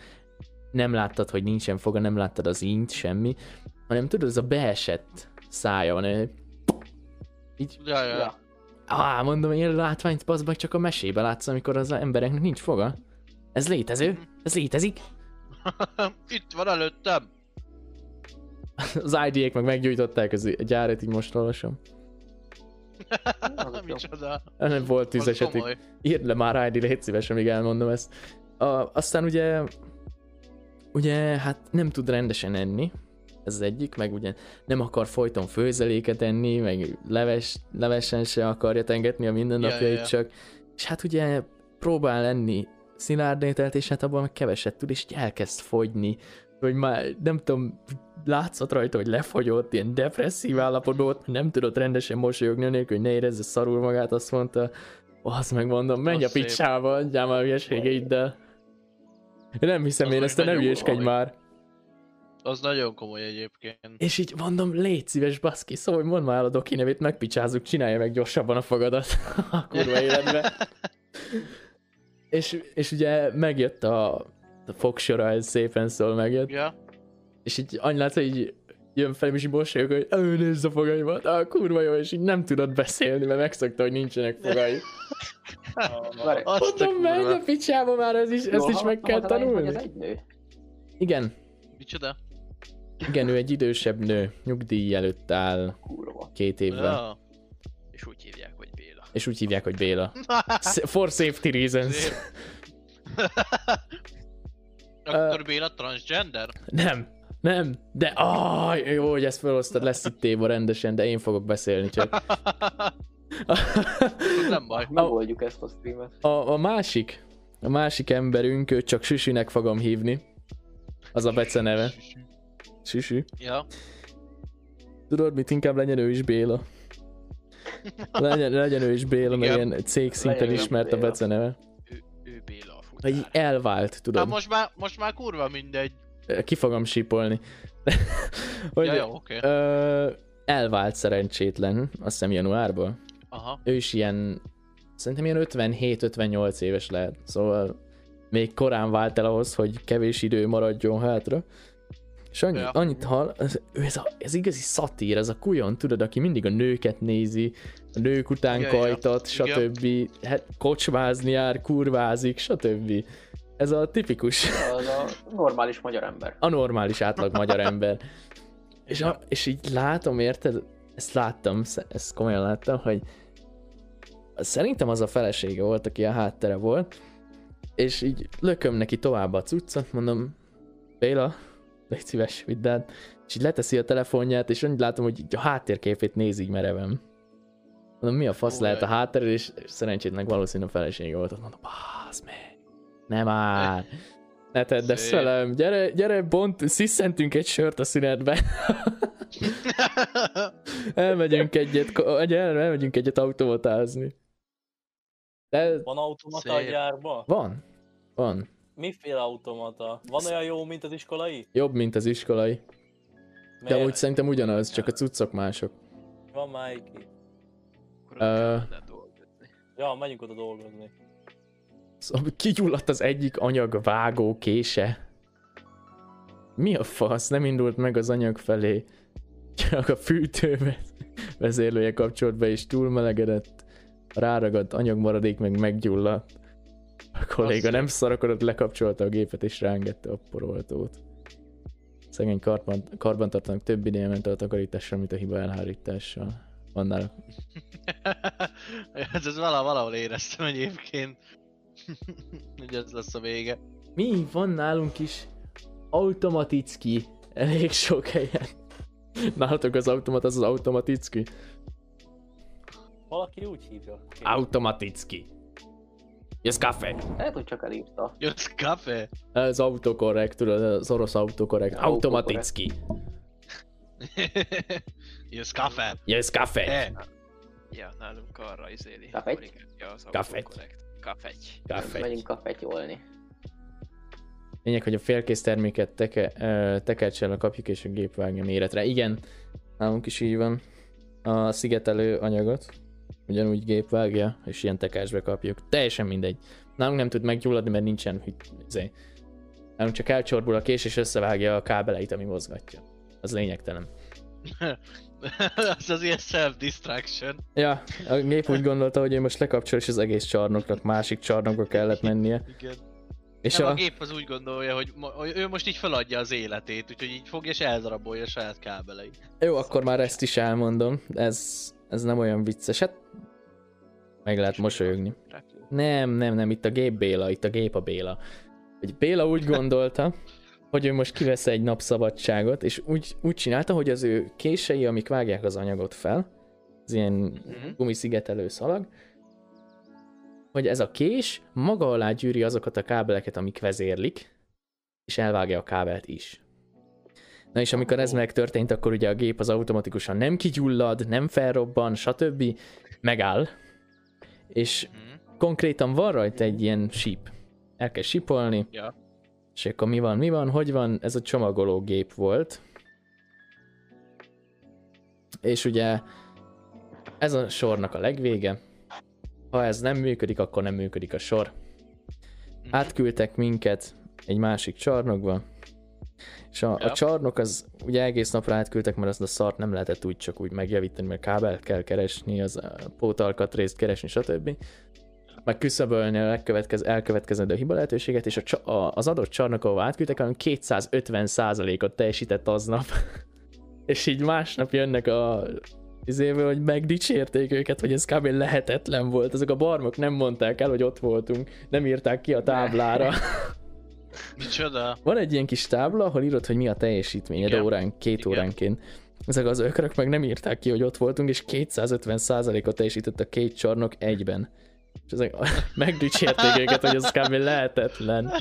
nem láttad, hogy nincsen foga, nem láttad az ínyt, semmi, hanem tudod, ez a beesett szája van, így, Ja, ja. Ja. á, mondom, én látványt bazd meg csak a mesébe látsz, amikor az embereknek nincs foga. Ez létező? Ez létezik? *laughs* Itt van előttem. *laughs* Az ID-ék meg meggyújtották az gyárat, így most olvasom. *laughs* Micsoda. Nem volt tüzeset, komoly. írd le már ID, légy szíves, amíg elmondom ezt. A, aztán ugye, ugye hát nem tud rendesen enni, ez az egyik, meg ugye nem akar folyton főzeléket enni, meg leves, levesen se akarja tengetni a mindennapjait Ja, ja, ja. csak, és hát ugye próbál enni szilárd ételt, és hát abban meg keveset tud, és elkezd fogyni, hogy már nem tudom, látszott rajta, hogy lefogyott, ilyen depresszív állapotban volt, nem tudott rendesen mosolyogni, nélkül, hogy ne érezze szarul magát, azt mondta, azt megmondom, menj a picsába, adjál már a hülyeségeiddel. Nem hiszem Az én ezt, te ne nagyon hülyeskedj komoly. már. Az nagyon komoly egyébként. És így mondom, légy szíves, baszki, szóval mondd már el a doki nevét, megpicsázzuk, csinálja meg gyorsabban a fogadat a kurva életbe. és, és ugye megjött a, a fogsora, ez szépen szól megjött, Ja. és így annyi lát, hogy így jön fel, és így mosolyog, hogy ő nézd a fogaimat, ah, kurva jó, és így nem tudott beszélni, mert megszokta, hogy nincsenek fogai. Mondom, menj a picsába már, ez is, ezt is meg kell tanulni. Igen, Micsoda? Igen, ő egy idősebb nő, nyugdíj előtt áll Kurva. két évvel, Ja. És úgy hívják, hogy Béla. és úgy hívják, hogy Béla. *laughs* For safety reasons. *laughs* Akkor Béla transgender? Nem, nem, de ah, jó, hogy ezt felosztad, lesz itt téma rendesen, de én fogok beszélni csak. Nem baj. Megoldjuk ezt a streamet. A, a másik, a másik emberünk, őt csak Süsünek fogom hívni. Az a Bece neve. Süsü. Ja. Tudod mit, inkább legyen ő is Béla. Legyen, legyen ő is Béla, mert ilyen cég szinten ismert a Béla. Bece neve. Ő, ő Béla a Vagy így futár. elvált, Hát tudod. most már, most már kurva mindegy. Ki fogom sípolni. *laughs* hogy, Ja, jó, oké. ö, elvált szerencsétlen, azt hiszem januárban. Aha. ő is ilyen, szerintem ilyen 57-58 éves lehet, szóval még korán vált el ahhoz, hogy kevés idő maradjon hátra. És annyi, Ja. annyit hall, ez, ő ez, a, ez igazi szatír, ez a kujon, tudod, aki mindig a nőket nézi, a nők után Ja, ja. kajtat, Igen. stb. Hát, kocsmázni jár, kurvázik, stb. Ez a tipikus, Az a normális magyar ember. a normális átlag magyar ember. És, a, és így látom, érted? Ezt láttam, ezt komolyan láttam, hogy szerintem az a felesége volt, aki a háttere volt, és így lököm neki tovább a cuccot, mondom, Béla, légy szíves, vidd át. És így leteszi a telefonját, és úgy látom, hogy így a háttérképét nézi így mereven. Mondom, mi a fasz Ó, lehet a egy. háttere, és szerencsétleg valószínűleg a felesége volt. Ott mondom, bász meg, nem már. Ne tedd ezt velem, gyere, gyere, bont, sziszentünk egy sört a szünetbe. *laughs* elmegyünk egyet, gyere, elmegyünk egyet automatázni. De Van automata a Szép. gyárba? van. Van. Miféle automata? Van olyan jó, mint az iskolai? Jobb, mint az iskolai. De úgy szerintem ugyanaz, csak a cuccok mások. Van már egy Ö. uh... Ja, menjünk oda dolgozni. Szóval kigyulladt az egyik anyag vágó kése. Mi a fasz? Nem indult meg az anyag felé. Csak a fűtő vezérlője kapcsolt be és túlmelegedett. Ráragadt anyagmaradék meg meggyulladt. A kolléga Azt- nem szarakodott, lekapcsolta a gépet és ráengedte a poroltót. Szegény karban, karbantartanak több ideje ment a takarítással, mint a hiba elhárítással. Annál *laughs* ez, ez vala, valahol éreztem egyébként. *laughs* hogy ez lesz a vége. Mi van nálunk is? Automaticki. Elég sok helyen. Nálatok az automat, az az automaticki. Valaki úgy hívja. Automaticki. Jössz kafe. Lehet, hogy csak elírta. Jössz kafe? Ez autokorrekt, tudod, az orosz autokorrekt. Automaticki. *laughs* Jössz kafe? Jössz kafe. E. Ja, nálunk arra izéli. Kafegy? korrigálja az Kafegy. Kafegy. Kafe. Megyünk kafetyolni. Lényeg, hogy a félkész terméket teke, tekercsel kapjuk és a gép vágja méretre. Igen, nálunk is így van. A szigetelő anyagot ugyanúgy gép vágja, és ilyen tekercsbe kapjuk. Teljesen mindegy. Nálunk nem tud meggyulladni, mert nincsen. Izé. Nálunk csak elcsorbul a kés és összevágja a kábeleit, ami mozgatja. Az lényegtelen. *laughs* az az ilyen self-distraction. Ja, a gép úgy gondolta, hogy ő most lekapcsol, és az egész csarnoknak másik csarnokba kellett mennie. Igen. És Nem, a... a... gép az úgy gondolja, hogy hogy ő most így feladja az életét, úgyhogy így fogja és eldarabolja a saját kábeleit. Jó, akkor már ezt is elmondom. Ez, ez nem olyan vicces. Hát meg lehet mosolyogni. Nem, nem, nem, itt a gép Béla, itt a gép a Béla. Hogy Béla úgy gondolta, hogy ő most kivesz egy nap szabadságot, és úgy, úgy csinálta, hogy az ő kései, amik vágják az anyagot fel, az ilyen Mhm. gumiszigetelő szalag, hogy ez a kés maga alá gyűri azokat a kábeleket, amik vezérlik, és elvágja a kábelt is. Na és amikor ez megtörtént, akkor ugye a gép az automatikusan nem kigyullad, nem felrobban, stb. megáll, és konkrétan van rajta egy ilyen síp. El kell sipolni, Ja. és akkor mi van, mi van, hogy van, ez a csomagoló gép volt. És ugye ez a sornak a legvége. Ha ez nem működik, akkor nem működik a sor. Átküldtek minket egy másik csarnokba, és a, a Ja. csarnok az ugye egész napra átküldtek, mert azt a szart nem lehetett úgy csak úgy megjavítani, mert kábelt kell keresni, az a pótalkatrészt keresni, stb. Meg küszöbölni a legkövetkez, elkövetkezendő hiba lehetőséget, és a, a, az adott csarnok, ahol átküldtek, hanem 250%-ot teljesített aznap. *laughs* és így másnap jönnek a izéből, hogy megdicsérték őket, hogy ez kb. lehetetlen volt. Ezek a barmok nem mondták el, hogy ott voltunk, nem írták ki a táblára. *laughs* Micsoda? Van egy ilyen kis tábla, ahol írod, hogy mi a teljesítményed Igen. órán, két Igen. óránként. Ezek az ökrök meg nem írták ki, hogy ott voltunk, és 250%-ot teljesített a két csarnok egyben. És ezek *laughs* megdicsérték őket, hogy ez kb. lehetetlen.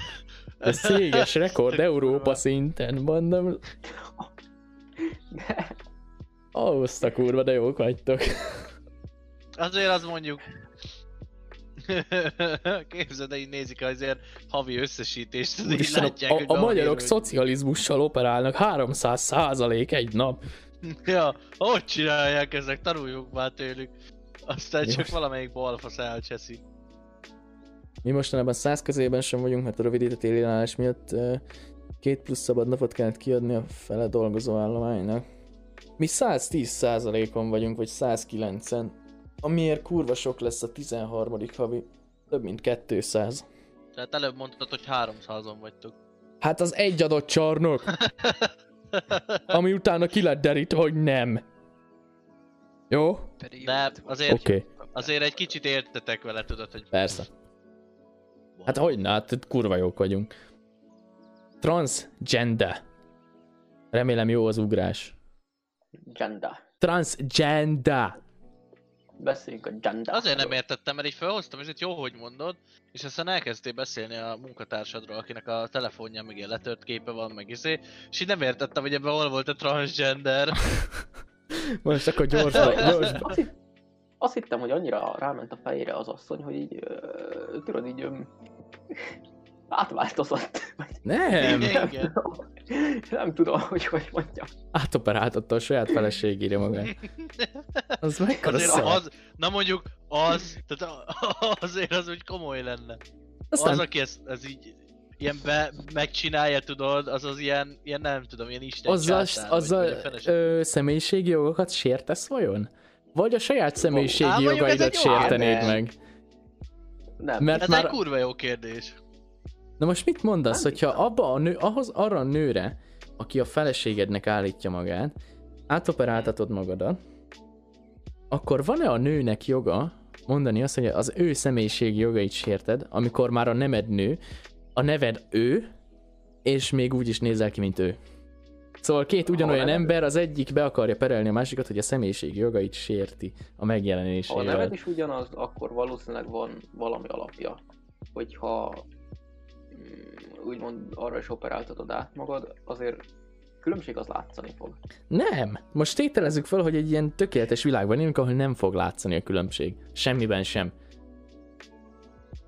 De széges rekord Európa szinten, mondom. *laughs* Ahhoz a kurva, de jók vagytok. Azért az mondjuk... *laughs* Képzeld, így nézik azért havi összesítést, így Úristen, látják, a, hogy a, a magyarok hogy- szocializmussal operálnak 300 százalék egy nap. *laughs* Ja, hogy csinálják ezek, tanuljuk már tőlük. Aztán Mi csak most- valamelyik balfasz elcseszi. Mi mostanában 100 közében sem vagyunk, mert a rövidített élénállás miatt két plusz szabad napot kellett kiadni a fele dolgozó állománynak. Mi 110%-on vagyunk, vagy 109-en. Amiért kurva sok lesz a 13. havi. Több mint 200. Tehát előbb mondtad, hogy 300-on vagytok. Hát az egy adott csarnok, *laughs* ami utána ki lett derítve, hogy nem. Jó? De azért- okay, Azért egy kicsit értetek vele, tudod, hogy... persze. Hát hogy ne, hát kurva jók vagyunk. Transgender. Remélem jó az ugrás. Janda. Transgender. Beszéljünk a Janda. Azért nem értettem, mert így felhoztam, és itt jó, hogy mondod, és aztán elkezdtél beszélni a munkatársadról, akinek a telefonja még ilyen letört képe van, meg izé, és így nem értettem, hogy ebben hol volt a transgender. *laughs* Most akkor gyorsba, *laughs* gyorsba. Azt, hitt- azt hittem, hogy annyira ráment a fejére az asszony, hogy így, ö, tudod, így öm, átváltozott. Vagy Nem! Igen. nem tudom, hogy hogy mondjam. Átoperáltatta a saját feleségére magát. Az mekkora Azért szar. az, na mondjuk az, tehát azért az úgy komoly lenne. Aztán Az, aki ezt, ez így ilyen be, megcsinálja, tudod, az az ilyen, ilyen nem tudom, ilyen isten azzal, vagy- azzal vagy ö, személyiségi jogokat sértesz vajon? Vagy a saját személyiségi ez jogaidat sértenéd meg? Nem. Mert Ez már... egy kurva jó kérdés. Na most mit mondasz, Nem hogyha abba a nő, ahhoz arra a nőre, aki a feleségednek állítja magát, átoperáltatod magadat, akkor van-e a nőnek joga mondani azt, hogy az ő személyiségi jogait sérted, amikor már a nemed nő, a neved ő, és még úgy is nézel ki, mint ő. Szóval két ugyanolyan ember, az egyik be akarja perelni a másikat, hogy a személyiségi jogait sérti a Ha a megjelenésével. neved is ugyanaz, akkor valószínűleg van valami alapja. Hogyha úgymond arra is operáltatod át magad, azért különbség az látszani fog. Nem! Most tételezzük fel, hogy egy ilyen tökéletes világban élünk, ahol nem fog látszani a különbség. Semmiben sem.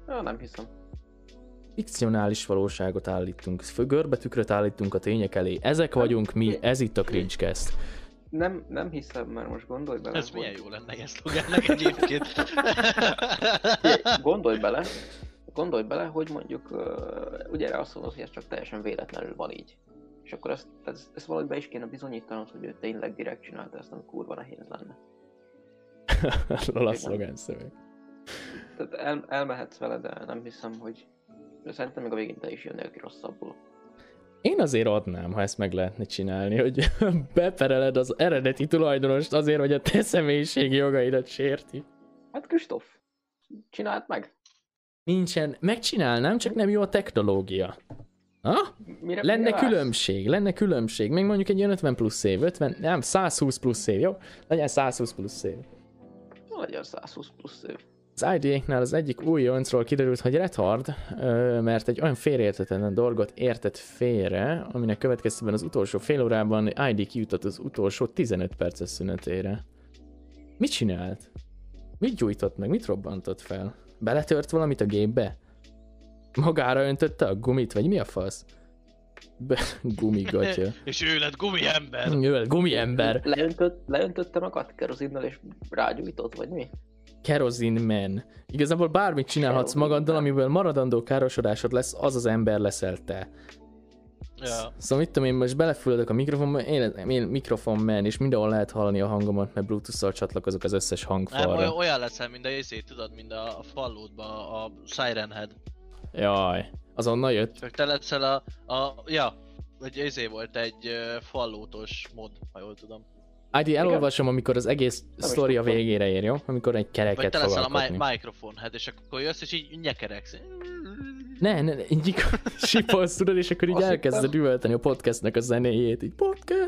Ja, nem hiszem. Fikcionális valóságot állítunk, fő- görbetükröt állítunk a tények elé. Ezek vagyunk mi, ez itt a Cringecast. Nem, nem hiszem, mert most gondolj bele. Ez hogy- milyen jó lenne ilyen szlogánnak egyébként. Gondolj bele, gondolj bele, hogy mondjuk, ugye erre azt mondod, hogy ez csak teljesen véletlenül van így. És akkor ezt, ezt, ezt valahogy be is kéne bizonyítanod, hogy ő tényleg direkt csinálta, ezt nem kurva nehéz lenne. Arról a szlogán szöveg. Tehát el, elmehetsz vele, de nem hiszem, hogy szerintem még a végén te is jönnél ki rosszabbul. Én azért adnám, ha ezt meg lehetne csinálni, hogy *laughs* bepereled az eredeti tulajdonost azért, hogy a te személyiségi jogaidat sérti. Hát Kristóf, csináld meg! Nincsen, megcsinálnám, csak nem jó a technológia. Ha? Mire, Lenne mire különbség, lenne különbség. Még mondjuk egy ilyen 50 plusz év, 50, nem, 120 plusz év, jó? Legyen 120 plusz év. Legyen 120 plusz év. Az IDA-knál az egyik újoncról kiderült, hogy retard, mert egy olyan félreértetlen dolgot értett félre, aminek következtében az utolsó fél órában ID kijutott az utolsó 15 perces szünetére. Mit csinált? Mit gyújtott meg? Mit robbantott fel? Beletört valamit a gépbe? Magára öntötte a gumit, vagy mi a fasz? Be, *laughs* gumigatja. *laughs* És ő lett gumiember. Jó, gumi ember. Leöntött, leöntötte magad kerozinnal és rágyújtott, vagy mi? Kerozin man. Igazából bármit csinálhatsz Kerozin magaddal, amiből maradandó károsodásod lesz, az az ember leszel te. Ja. Szóval mit tudom én, most belefülledök a mikrofonba, én, én mikrofon man, és mindenhol lehet hallani a hangomat, mert Bluetooth-szal csatlakozok az összes Nem, hangfalra. olyan, olyan leszel, mint a izé, tudod, mint a, a fallódba, a Siren Head. Jaj, azonnal jött. Csak te leszel a, a ja, vagy izé volt egy fallótos mod, ha jól tudom. ID, elolvasom, amikor az egész is sztori a végére ér, jó? Amikor egy Vagy kereket te fog leszel a mi- microphone head, és akkor jössz, és így nyekeregsz. Ne, ne, ne, így *laughs* sipolsz, tudod, és akkor így elkezded üvölteni a podcastnek a zenéjét, így podcast.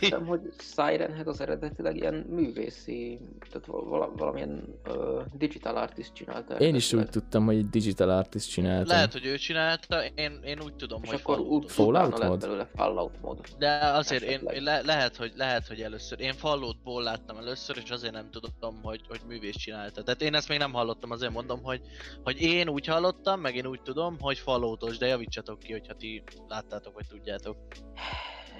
Hiszem, *laughs* hogy Siren Head az eredetileg ilyen művészi, tehát val- valamilyen uh, digital artist csinálta. Én is úgy tudtam, hogy egy digital artist csináltam. Lehet, hogy ő csinálta, én, én úgy tudom, És hogy akkor úgy. Fallout mod? belőle Fallout mod. De azért Esetleg. én le, lehet, hogy, lehet, hogy először. Én Falloutból láttam először, és azért nem tudom, hogy, hogy művés csinálta. Tehát én ezt még nem hallottam, azért mondom, hogy, hogy én úgy hallottam, meg én úgy tudom, hogy Falloutos, de javítsatok ki, hogyha ti láttátok, vagy tudjátok.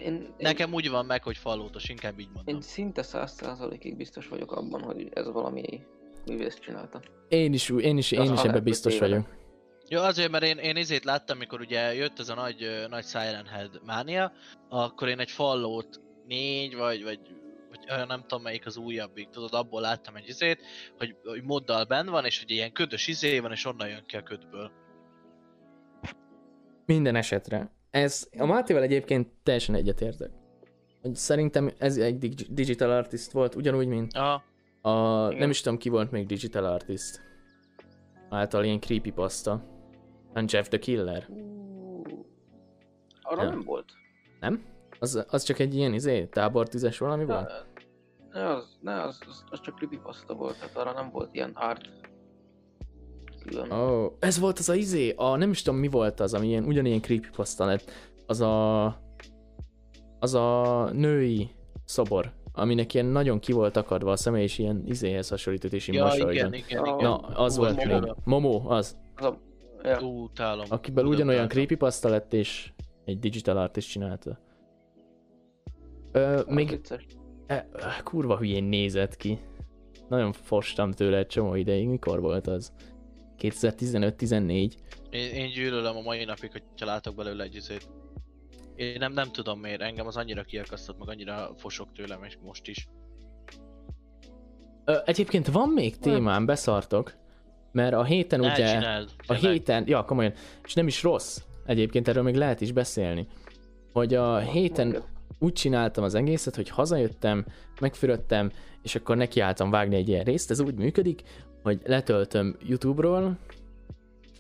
Én, én, Nekem úgy van meg, hogy Falloutos, inkább így mondom. én szinte 100%-ig biztos vagyok abban, hogy ez valami művész csinálta. Én is, ú- én is, én Az is ebben biztos vagyok. Jó, azért, mert én, én izét láttam, mikor ugye jött ez a nagy, nagy Siren Head mánia, akkor én egy Fallout 4, vagy, vagy, vagy olyan nem tudom melyik az újabbik, tudod, abból láttam egy izét, hogy, hogy moddal benn van, és hogy ilyen ködös izé van, és onnan jön ki a ködből. Minden esetre. Ez, a Mátéval egyébként teljesen egyetértek. Szerintem ez egy dig- digital artist volt, ugyanúgy, mint Aha. a, Igen. nem is tudom ki volt még digital artist. Által ilyen creepypasta. Nem Jeff the Killer. Arra Ja. nem volt. Nem? Az, az csak egy ilyen izé, tábortüzes valami volt? Ne, ne, az, ne az, az, az csak creepypasta volt, tehát arra nem volt ilyen art. Külön. Ó, oh, ez volt az a izé, a nem is tudom mi volt az, ami ilyen, ugyanilyen creepypasta lett. Az a... Az a női szobor. aminek ilyen nagyon ki volt akadva a szeme, és ilyen izéhez hasonlított, és így Ja, mosolygon. igen, igen, igen. Na, az Ú, volt még. Momo. Momo, az. Az a... Ja. Utálom. Akiből ugyanolyan creepypasta lett, és egy digital artist csinálta. Ö, Még... még Vicces. e, kurva hülyén nézett ki. Nagyon fostam tőle egy csomó ideig. Mikor volt az? 2015-14. Én, én gyűlölöm a mai napig, hogyha látok belőle egy izét. Én nem, nem tudom miért, engem az annyira kiakasztott, meg annyira fosok tőlem, és most is. Ö, egyébként van még témám, beszartok. Mert a héten Ne ugye... csináld! A héten, ja komolyan, és nem is rossz. Egyébként erről még lehet is beszélni. Hogy a héten úgy csináltam az egészet, hogy hazajöttem, megfürödtem, és akkor nekiálltam vágni egy ilyen részt. Ez úgy működik, hogy letöltöm YouTube-ról,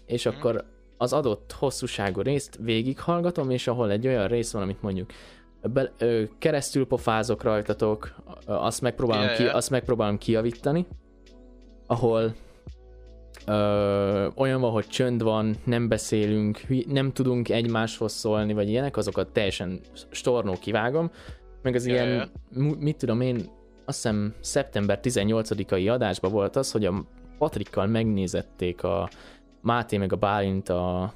és Mhm. akkor az adott hosszúságú részt végighallgatom, és ahol egy olyan rész van, amit mondjuk be, ö, keresztül pofázok rajtatok, azt megpróbálom, ki, azt megpróbálom kijavítani, ahol ö, olyan van, hogy csönd van, nem beszélünk, nem tudunk egymáshoz szólni, vagy ilyenek, azokat teljesen stornó kivágom, meg az ilyen, mit tudom én, azt hiszem szeptember 18-ai adásban volt az, hogy a Patrikkal megnézették a Máté meg a Bálint a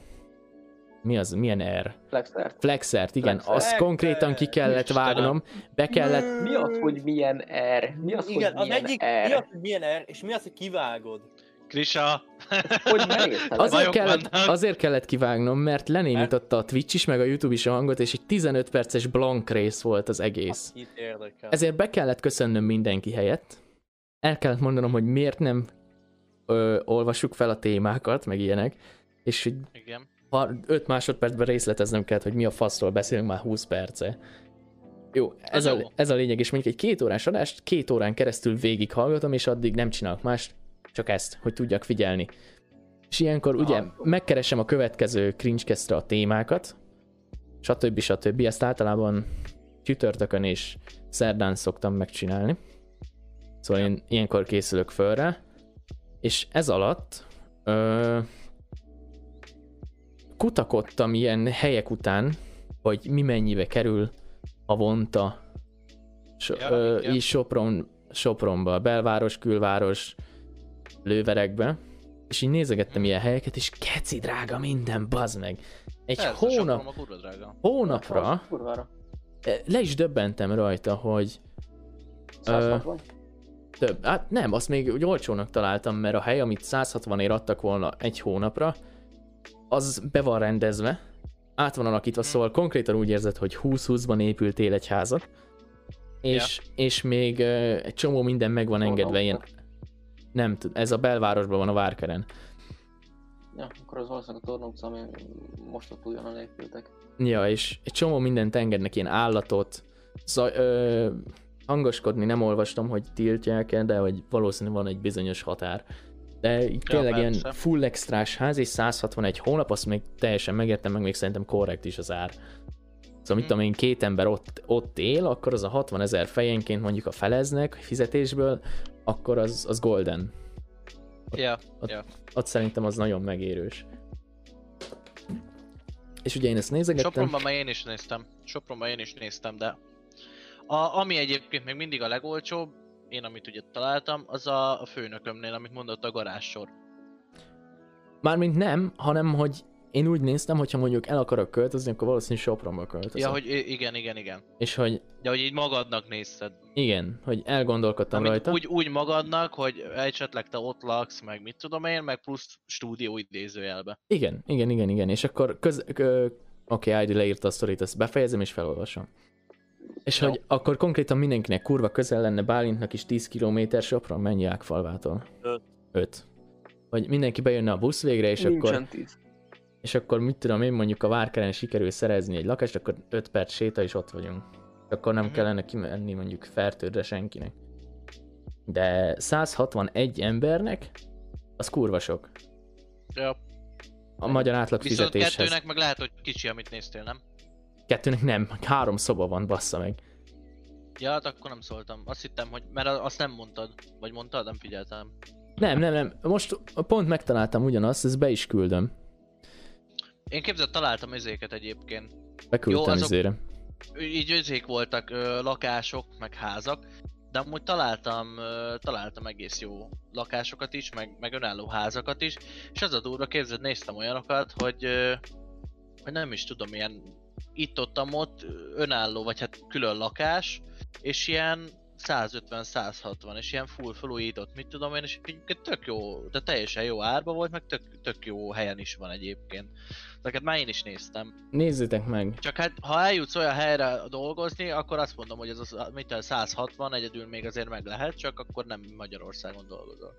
mi az, milyen R? Flexert. Flexert, igen, Flexert. azt konkrétan ki kellett Istenem. vágnom, be kellett, Mi az, hogy milyen R? Mi az, Igen, hogy az milyen egyik, R? mi az, hogy milyen R, és mi az, hogy kivágod? Krisa! Hogy merészted? Azért kellett, azért kellett kivágnom, mert lenémította a Twitch is, meg a YouTube is a hangot, és egy 15 perces blank rész volt az egész. Ezért be kellett köszönnöm mindenki helyett. El kellett mondanom, hogy miért nem ö, olvassuk fel a témákat, meg ilyenek, és hogy Igen. ha 5 másodpercben részleteznem kellett, hogy mi a faszról beszélünk már 20 perce. Jó, ez, Az a, jó. ez a lényeg, és mondjuk egy két órás adást két órán keresztül végighallgatom, és addig nem csinálok mást, csak ezt, hogy tudjak figyelni. És ilyenkor ugye Aha. megkeresem a következő cringecastre a témákat, stb. stb. Ezt általában csütörtökön és szerdán szoktam megcsinálni. Szóval én ilyenkor készülök fölre, és ez alatt ö, kutakodtam ilyen helyek után, hogy mi mennyibe kerül havonta so, Ja, ö, így Sopron, Sopronba, belváros, külváros, lőverekbe, és így nézegettem ilyen helyeket, és keci drága minden, bazd meg. Egy Persze, hónap, drága. hónapra eh, le is döbbentem rajta, hogy 160? több. Hát nem, azt még úgy olcsónak találtam, mert a hely, amit 160 ér adtak volna egy hónapra, az be van rendezve, át van alakítva, szóval konkrétan úgy érzed, hogy 20-20-ban épültél egy házat, és, és még ö, egy csomó minden meg van engedve, ilyen, nem tud, ez a belvárosban van a Várkeren. Ja, akkor az valószínűleg a Torna utca, ami most ott újonnan épültek. Ja, és egy csomó mindent engednek, ilyen állatot, zaj, ö, hangoskodni nem olvastam, hogy tiltják-e, de hogy valószínűleg van egy bizonyos határ. De így Ja, tényleg ilyen persze. full extrás ház és 161 hónap, azt még teljesen megértem, meg még szerintem korrekt is az ár. Szóval mit Hm. tudom én, két ember ott, ott él, akkor az a 60 ezer fejenként mondjuk a feleznek fizetésből, akkor az, az golden. Ja, Ott- ja. Ott szerintem az nagyon megérős. És ugye én ezt nézegettem. Sopronban már én is néztem. Sopronban én is néztem, de... A, ami egyébként még mindig a legolcsóbb, én amit ugye találtam, az a, a főnökömnél, amit mondott a garázsor. Mármint nem, hanem hogy én úgy néztem, hogyha mondjuk el akarok költözni, akkor valószínűleg Sopronba költözök. Ja, hogy igen, igen, igen. És hogy De hogy így magadnak nézted. igen, hogy elgondolkodtam Amit rajta. úgy, úgy magadnak, hogy esetleg te ott laksz, meg mit tudom én, meg plusz stúdió idézőjelbe. Igen, igen, igen, igen. És akkor köz... Ö, Oké, okay, ID leírta a sztorit, ezt befejezem és felolvasom. És Jó. hogy akkor konkrétan mindenkinek kurva közel lenne Bálintnak is 10 km Sopron, mennyi Ágfalvától? Öt. 5. Vagy mindenki bejönne a busz végre, és akkor Nincsen 10. és akkor mit tudom én, mondjuk a Várkeren sikerül szerezni egy lakást, akkor 5 perc séta és ott vagyunk. Akkor nem Mhm. kellene kimenni mondjuk Fertőrre senkinek. De 161 embernek, az kurva sok. Ja. A magyar átlag Viszont fizetéshez. kettőnek meg lehet, hogy kicsi, amit néztél, nem? Kettőnek nem, három szoba van, bassza meg. Ja, hát akkor nem szóltam. Azt hittem, hogy... Mert azt nem mondtad. Vagy mondtad? Nem figyeltem. Nem, nem, nem. Most pont megtaláltam ugyanazt, ezt be is küldöm. Én képzeld, találtam ezéket egyébként. Beküldtem Jó, azok- izére. így özék voltak ö, lakások, meg házak, de amúgy találtam, ö, találtam egész jó lakásokat is, meg, meg önálló házakat is, és az a durva, képzeld, néztem olyanokat, hogy, ö, hogy nem is tudom, ilyen itt-ott ott önálló, vagy hát külön lakás, és ilyen 150-160, és ilyen full felújított, mit tudom én, és egyébként tök jó, de teljesen jó árba volt, meg tök, tök jó helyen is van egyébként. Ezeket már én is néztem. Nézzétek meg. Csak hát, ha eljutsz olyan helyre dolgozni, akkor azt mondom, hogy az, az mit tudom, 160 egyedül még azért meg lehet, csak akkor nem Magyarországon dolgozol.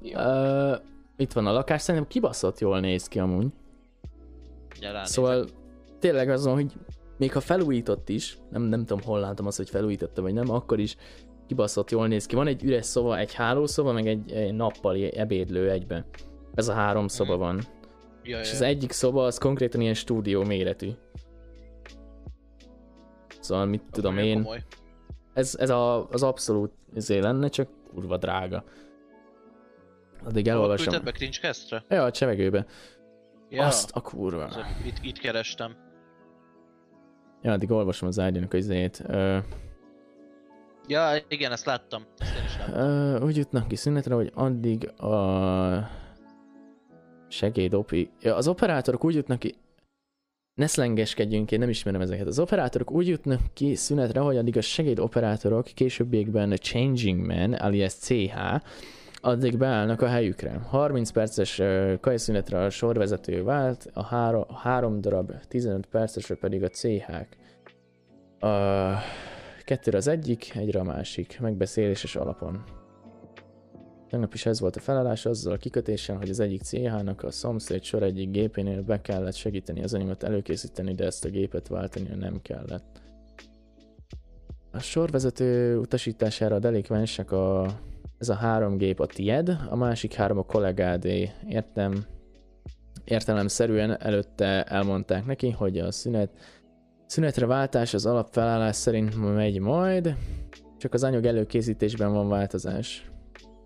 Uh, itt van a lakás, szerintem kibaszott jól néz ki amúgy. Ránézek. Szóval tényleg az van, hogy még ha felújított is, nem, nem tudom hol látom azt, hogy felújította vagy nem, akkor is kibaszott jól néz ki. Van egy üres szoba, egy hálószoba, meg egy, egy nappali ebédlő egybe. Ez a három szoba Mhm. van. ja, És az egyik szoba az konkrétan ilyen stúdió méretű. Szóval mit tudom én, komoly. ez, ez a, az abszolút izé lenne, csak kurva drága. Addig Hol elolvasom. küldted be Cringecast-re? Ja, a csevegőbe. Ja, Azt a kurva. itt, itt kerestem. Ja, addig olvasom az ágyának a izét. Ö, Ja, igen, ezt láttam. Ezt én is láttam. Ö, úgy jutnak ki szünetre, hogy addig a segédopi... Ja, az operátorok úgy jutnak ki... Ne szlengeskedjünk, én nem ismerem ezeket. Az operátorok úgy jutnak ki szünetre, hogy addig a segédoperátorok későbbiekben a Changing Man, alias CH, addig beállnak a helyükre. 30 perces kajszünetre a sorvezető vált, a három, három darab 15 percesre pedig a CH-k. A kettőre az egyik, egyre a másik, megbeszéléses alapon. Tegnap is ez volt a felállás azzal a kikötéssel, hogy az egyik CH-nak a szomszéd sor egyik gépénél be kellett segíteni az animat előkészíteni, de ezt a gépet váltani nem kellett. A sorvezető utasítására a delikvensek a... Ez a három gép a tied, a másik három a kollégádé. Értem, értelemszerűen előtte elmondták neki, hogy a szünet Szünetre váltás az alapfelállás szerint megy majd, csak az anyag előkészítésben van változás.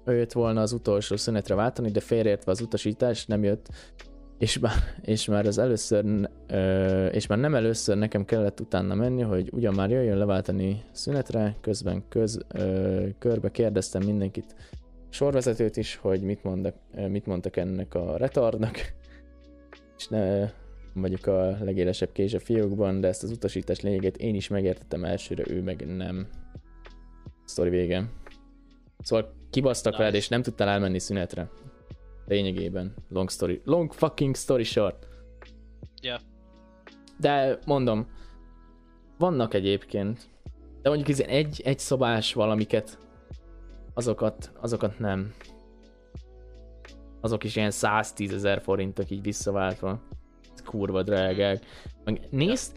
Ő jött volna az utolsó szünetre váltani, de félreértve az utasítás nem jött, és már, és már az először, ö, és már nem először nekem kellett utána menni, hogy ugyan már jöjjön leváltani szünetre, közben köz, ö, körbe kérdeztem mindenkit, sorvezetőt is, hogy mit, mondak, mit mondtak ennek a retardnak, és ne, vagyok a legélesebb kés a fiókban, de ezt az utasítás lényegét én is megértettem elsőre, ő meg nem. Sztori vége. Szóval kibasztak veled, és nem tudtál elmenni szünetre. Lényegében. Long story. Long fucking story short. Ja. De mondom, vannak egyébként. De mondjuk ez egy, egy szobás valamiket, azokat, azokat nem. Azok is ilyen 110 ezer forintok így visszaváltva. Ez kurva drágák. Meg nézd,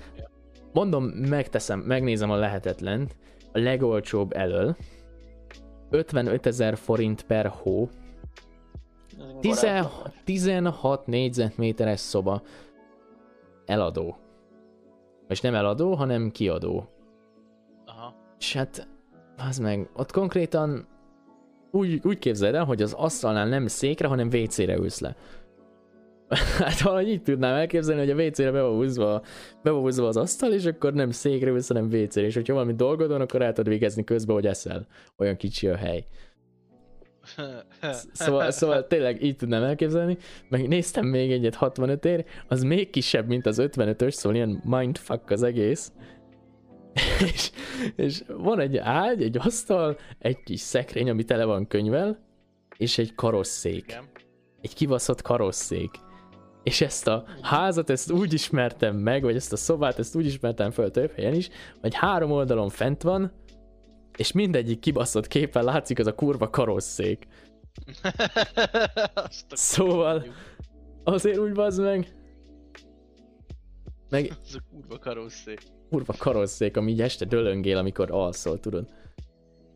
mondom, megteszem, megnézem a lehetetlent, a legolcsóbb elől, 55 ezer forint per hó, 16, 16 négyzetméteres szoba, eladó. És nem eladó, hanem kiadó. Aha. És hát, az meg, ott konkrétan úgy, úgy képzeld el, hogy az asztalnál nem székre, hanem WC-re ülsz le. *laughs* Hát valahogy így tudnám elképzelni, hogy a WC-re be van húzva, be van húzva az asztal, és akkor nem székre ülsz, hanem WC-re, és hogyha valami dolgod van, akkor el tudod végezni közben, hogy eszel. Olyan kicsi a hely. *laughs* Szóval, szóval tényleg így tudnám elképzelni. Meg néztem még egyet 65 ér, az még kisebb, mint az 55-ös, szóval ilyen mindfuck az egész. *laughs* és, és van egy ágy, egy asztal, egy kis szekrény, ami tele van könyvel, és egy karosszék. Igen. Egy kibaszott karosszék. És ezt a házat, ezt úgy ismertem meg, vagy ezt a szobát, ezt úgy ismertem fel több helyen is, hogy három oldalon fent van, és mindegyik kibaszott képen látszik az a kurva karosszék. Szóval, azért úgy bazd meg. Meg *laughs* Ez a kurva karosszék. kurva karosszék, ami így este dölöngél, amikor alszol, tudod.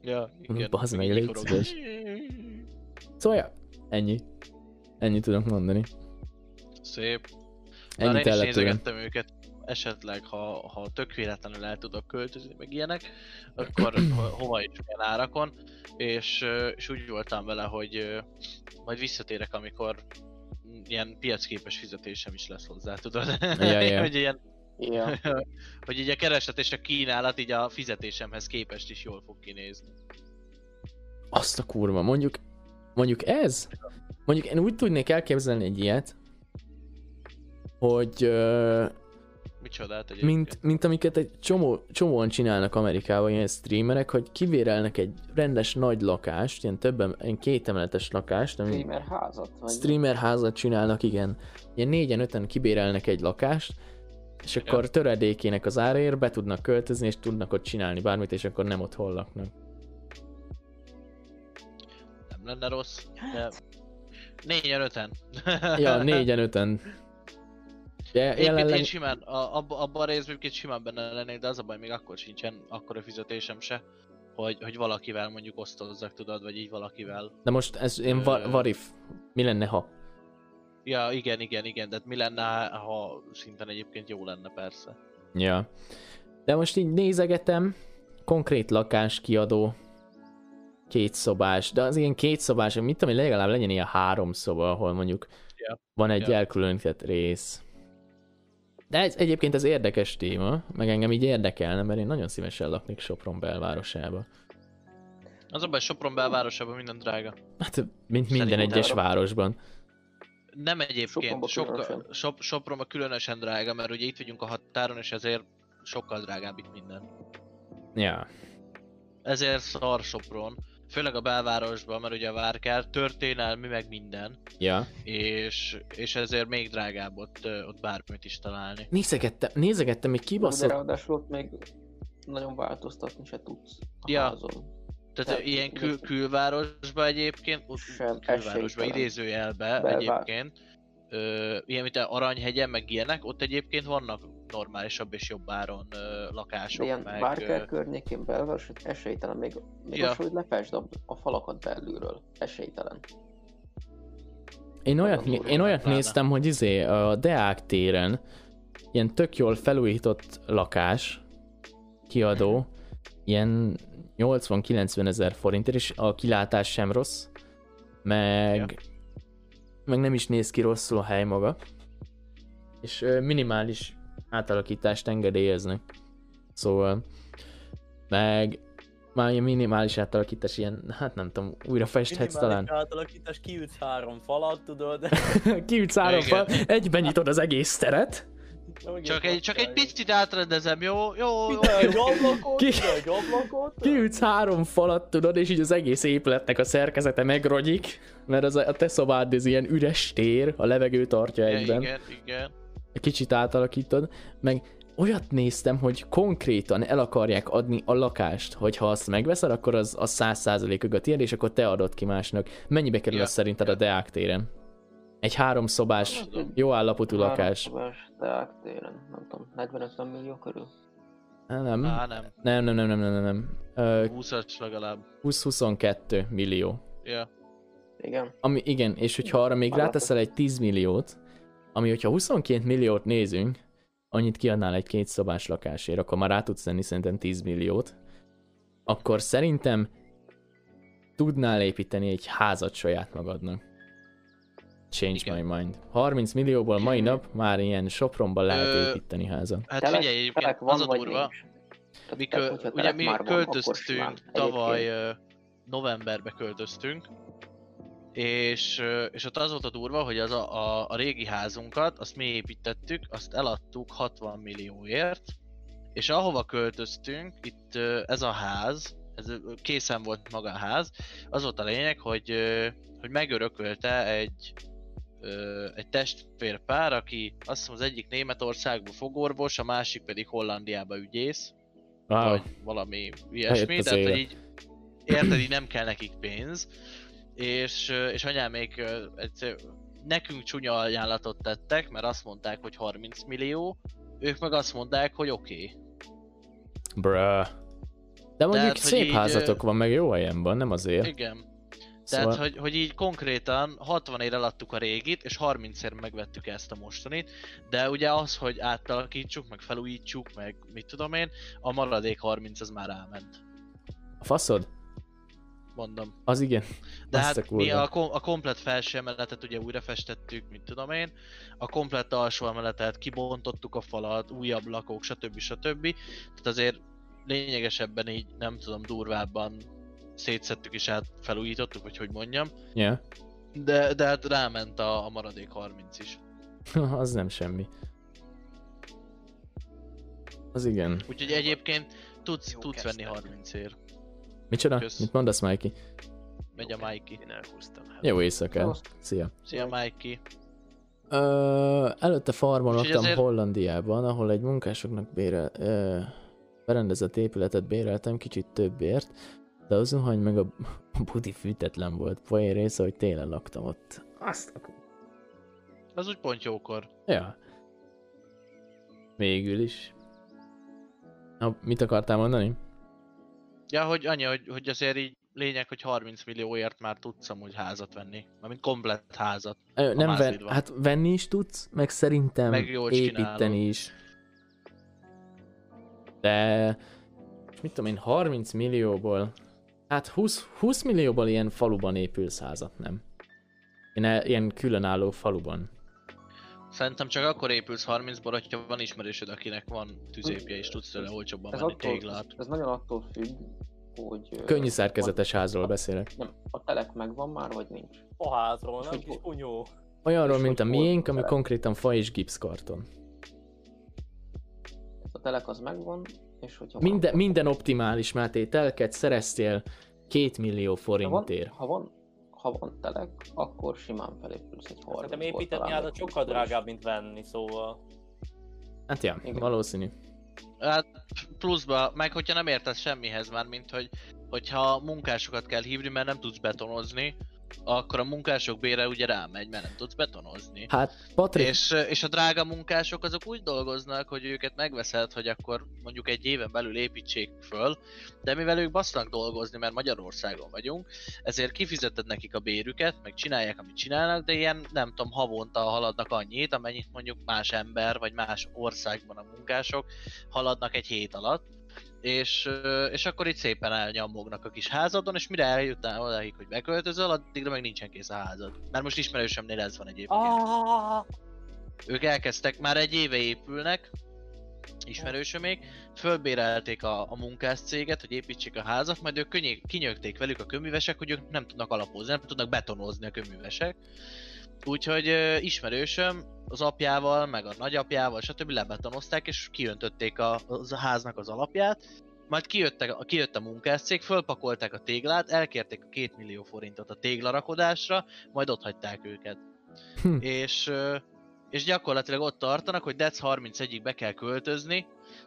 Ja, igen. Bazd meg, légy szíves. Szóval, ja, ennyi. Ennyit tudok mondani. Szép. Ennyit én is nézegettem őket, esetleg, ha, ha tök véletlenül el tudok költözni, meg ilyenek, akkor ho- hova is milyen árakon, és, és úgy voltam vele, hogy majd visszatérek, amikor ilyen piacképes fizetésem is lesz hozzá, tudod? Ja, ja. *laughs* hogy ilyen Ja. *laughs* hogy így a kereslet és a kínálat így a fizetésemhez képest is jól fog kinézni. Azt a kurva, mondjuk, mondjuk ez, mondjuk én úgy tudnék elképzelni egy ilyet, hogy Micsodát egy mint, mint amiket egy csomó, csomóan csinálnak Amerikában ilyen streamerek, hogy kivérelnek egy rendes nagy lakást, ilyen többen, ilyen kétemeletes lakást, ami Streamer házat? Vagy streamer házat csinálnak, igen. Ilyen négyen, öten kibérelnek egy lakást, és akkor töredékének az áraért be tudnak költözni, és tudnak ott csinálni bármit, és akkor nem otthon laknak. Nem lenne rossz, de... Négyen, öten. Ja, *laughs* négyen, öten. De Egyébként jelenleg... én simán, a, abba, abban a részben simán benne lennék, de az a baj, még akkor sincsen akkora fizetésem se, hogy, hogy valakivel mondjuk osztozzak, tudod, vagy így valakivel. De most ez én va- what if? Mi lenne, ha? Ja, igen, igen, igen, de mi lenne, ha szinten egyébként jó lenne persze. Ja. De most így nézegetem, konkrét lakás kiadó, két szobás, de az ilyen két szobás, mit tudom én, legalább legyen ilyen három szoba, ahol mondjuk Ja. van egy Ja. elkülönített rész. De ez egyébként az érdekes téma, meg engem így érdekelne, mert én nagyon szívesen laknék Sopron belvárosába. Az a baj, Sopron belvárosában minden drága. Hát, mint minden Szerintem egyes arra- városban. Nem egyébként, sokkal, különösen. Sop, Sopronban különösen drága, mert ugye itt vagyunk a határon, és ezért sokkal drágább itt minden. Ja. Ezért szar Sopron, főleg a belvárosban, mert ugye a várkár történelmi, meg minden, Ja. és, és ezért még drágább ott, ott bármit is találni. Nézegettem, nézegettem egy De kibaszott... ráadásul ott még nagyon változtatni se tudsz a Ja. házon. Tehát Tehát ilyen kül, külvárosba egyébként, Sem külvárosba idézőjelbe egyébként, ö, ilyen mint a Aranyhegyen, meg ilyenek, ott egyébként vannak normálisabb és jobb áron ö, lakások, ilyen meg... Barker ö, környékén belváros, hogy esélytelen, még, még Ja. az, hogy lefesd a, a falakat belülről. Esélytelen. Én olyat, durva én olyat pláne. néztem, hogy izé a Deák téren ilyen tök jól felújított lakás, kiadó, ilyen 80-90 ezer forintért, és a kilátás sem rossz, meg, Ja. meg nem is néz ki rosszul a hely maga, és minimális átalakítást engedélyeznek. Szóval, meg már ilyen minimális átalakítás, ilyen, hát nem tudom, újra festhetsz talán. Minimális átalakítás, kiütsz három falat, tudod? *laughs* Kiütsz három Igen. fal, egyben nyitod az egész teret. Csak egy, csak egy picit átrendezem, jó? Jó, jó, egy ablakot, Ki- egy ablakot. Kiütsz három falat, tudod, és így az egész épületnek a szerkezete megrogyik, mert az a a te szobád ez ilyen üres tér, a levegő tartja Ja, egyben. igen, igen. Egy kicsit átalakítod, meg olyat néztem, hogy konkrétan el akarják adni a lakást, hogy ha azt megveszed, akkor az, az 100%-ig a tiéd, és akkor te adod ki másnak. Mennyibe kerül Ja, az szerinted a Deák téren? Egy három szobás, Nem tudom. jó állapotú lakás. Háromszobás Deák téren, nem tudom, 40-50 millió körül. Nem, Á, nem. nem, nem, nem, nem, nem, nem. Ö, 20 legalább. 20-22 millió. Ja. Igen. Ami, igen, és hogyha arra még ráteszel egy 10 milliót, ami hogyha 22 milliót nézünk, annyit kiadnál egy két szobás lakásért, akkor már rá tudsz tenni szerintem 10 milliót, akkor szerintem tudnál építeni egy házat saját magadnak. Change Igen. my mind. 30 millióból mai nap már ilyen Sopronban lehet Ö, építeni házat. Hát Telek- figyelj, egyébként telek az a durva, nincs. Tehát mi, te- kö, hogyha ugye mi költöztünk, tavaly novemberbe költöztünk, és, és ott az volt a durva, hogy az a, a, a régi házunkat, azt mi építettük, azt eladtuk 60 millióért, és ahova költöztünk, itt ez a ház, ez készen volt maga a ház, az volt a lényeg, hogy, hogy megörökölte egy, egy testvérpár, aki azt hiszem az egyik Németországban fogorvos, a másik pedig Hollandiába ügyész, Wow. vagy valami ilyesmi, tehát hogy így érted, így nem kell nekik pénz, és, és anyám még egyszer nekünk csúnya ajánlatot tettek, mert azt mondták, hogy 30 millió, ők meg azt mondták, hogy oké. Okay. Bruh. De mondjuk Tehát, szép így, házatok van, meg jó helyen van, nem azért. Igen. Tehát, Szóval, hogy, hogy így konkrétan 60 ér eladtuk a régit, és 30 ér megvettük ezt a mostanit, de ugye az, hogy átalakítsuk, meg felújítsuk, meg mit tudom én, a maradék 30 az már elment. a faszod? Mondom. Az igen. De hát mi a, kom- a komplet felső emeletet ugye újra festettük, mit tudom én, a komplet alsó emeletet kibontottuk a falat, új ablakok, stb. stb. Tehát azért lényegesebben így, nem tudom, durvábban szétszettük és át felújítottuk, vagy hogy mondjam. Ja. De, de hát ráment a, a maradék 30 is. *laughs* az nem semmi. Az igen. Úgyhogy egyébként tudsz, Jó tudsz venni kezdtek. 30 ér. Micsoda? Kösz. Mit mondasz, Mikey? Megy a Mikey. Én elhúztam. Jó éjszakát. Szia. Szia Mikey. Ö, előtte farmon laktam azért- Hollandiában, ahol egy munkásoknak bérel, ö, berendezett épületet béreltem kicsit többért, de az zuhany meg a *laughs* budi fűtetlen volt. Poén része, hogy télen laktam ott. Azt a... Az úgy pont jókor. Ja. Végül is. Na, mit akartál mondani? Ja, hogy annyi, hogy, hogy azért így lényeg, hogy 30 millióért már tudsz amúgy házat venni. Mármint komplett házat. Ö, nem ven, van. hát venni is tudsz, meg szerintem Meg építeni csinálod. is. De mit tudom én, 30 millióból, hát 20, 20 millióból ilyen faluban épülsz házat, nem? Ilyen, ilyen különálló faluban. Szerintem csak akkor épülsz 30-ból, hogyha van ismerősöd, akinek van tüzépje, és tudsz tőle olcsóbban Ez, attól, téglát. ez nagyon attól függ, hogy... Könnyű szerkezetes házról beszélek. Nem, a telek megvan már, vagy nincs? A házról, nem kis kunyó. Olyanról, És mint a miénk, ami konkrétan fa és gipszkarton. A telek az megvan, és hogyha Minden, minden optimális, Máté, telket szereztél 2 millió ha van, forintért. ha van, ha van telek, akkor simán felépülsz egy 30 Szerintem építeni házat sokkal drágább, mint venni, szóval... Hát ja, Igen. valószínű. Hát pluszba, meg hogyha nem értesz semmihez már, mint hogy hogyha munkásokat kell hívni, mert nem tudsz betonozni, akkor a munkások bére ugye rámegy, mert nem tudsz betonozni. Hát, Patrik, És, és a drága munkások azok úgy dolgoznak, hogy őket megveszed, hogy akkor mondjuk egy éven belül építsék föl, de mivel ők basznak dolgozni, mert Magyarországon vagyunk, ezért kifizeted nekik a bérüket, meg csinálják, amit csinálnak, de ilyen nem tudom, havonta haladnak annyit, amennyit mondjuk más ember, vagy más országban a munkások haladnak egy hét alatt, és, és akkor itt szépen elnyomognak a kis házadon, és mire eljutnál odáig, hogy beköltözöl, addigra meg nincsen kész a házad. Mert most ismerősömnél ez van egyébként. Ah, Ők elkezdtek, már egy éve épülnek, ismerősömék, fölbérelték a, a munkás céget, hogy építsék a házat, majd ők könnyé, kinyögték velük a köművesek, hogy ők nem tudnak alapozni, nem tudnak betonozni a köművesek. Úgyhogy ö, ismerősöm az apjával, meg a nagyapjával, stb. lebetonozták, és kiöntötték a, a háznak az alapját, majd kijöttek, kijött a munkáscég, fölpakolták a téglát, elkérték a 2 millió forintot a téglarakodásra, majd ott hagyták őket. Hm. És, és gyakorlatilag ott tartanak, hogy Dec 31-ig be kell költözni,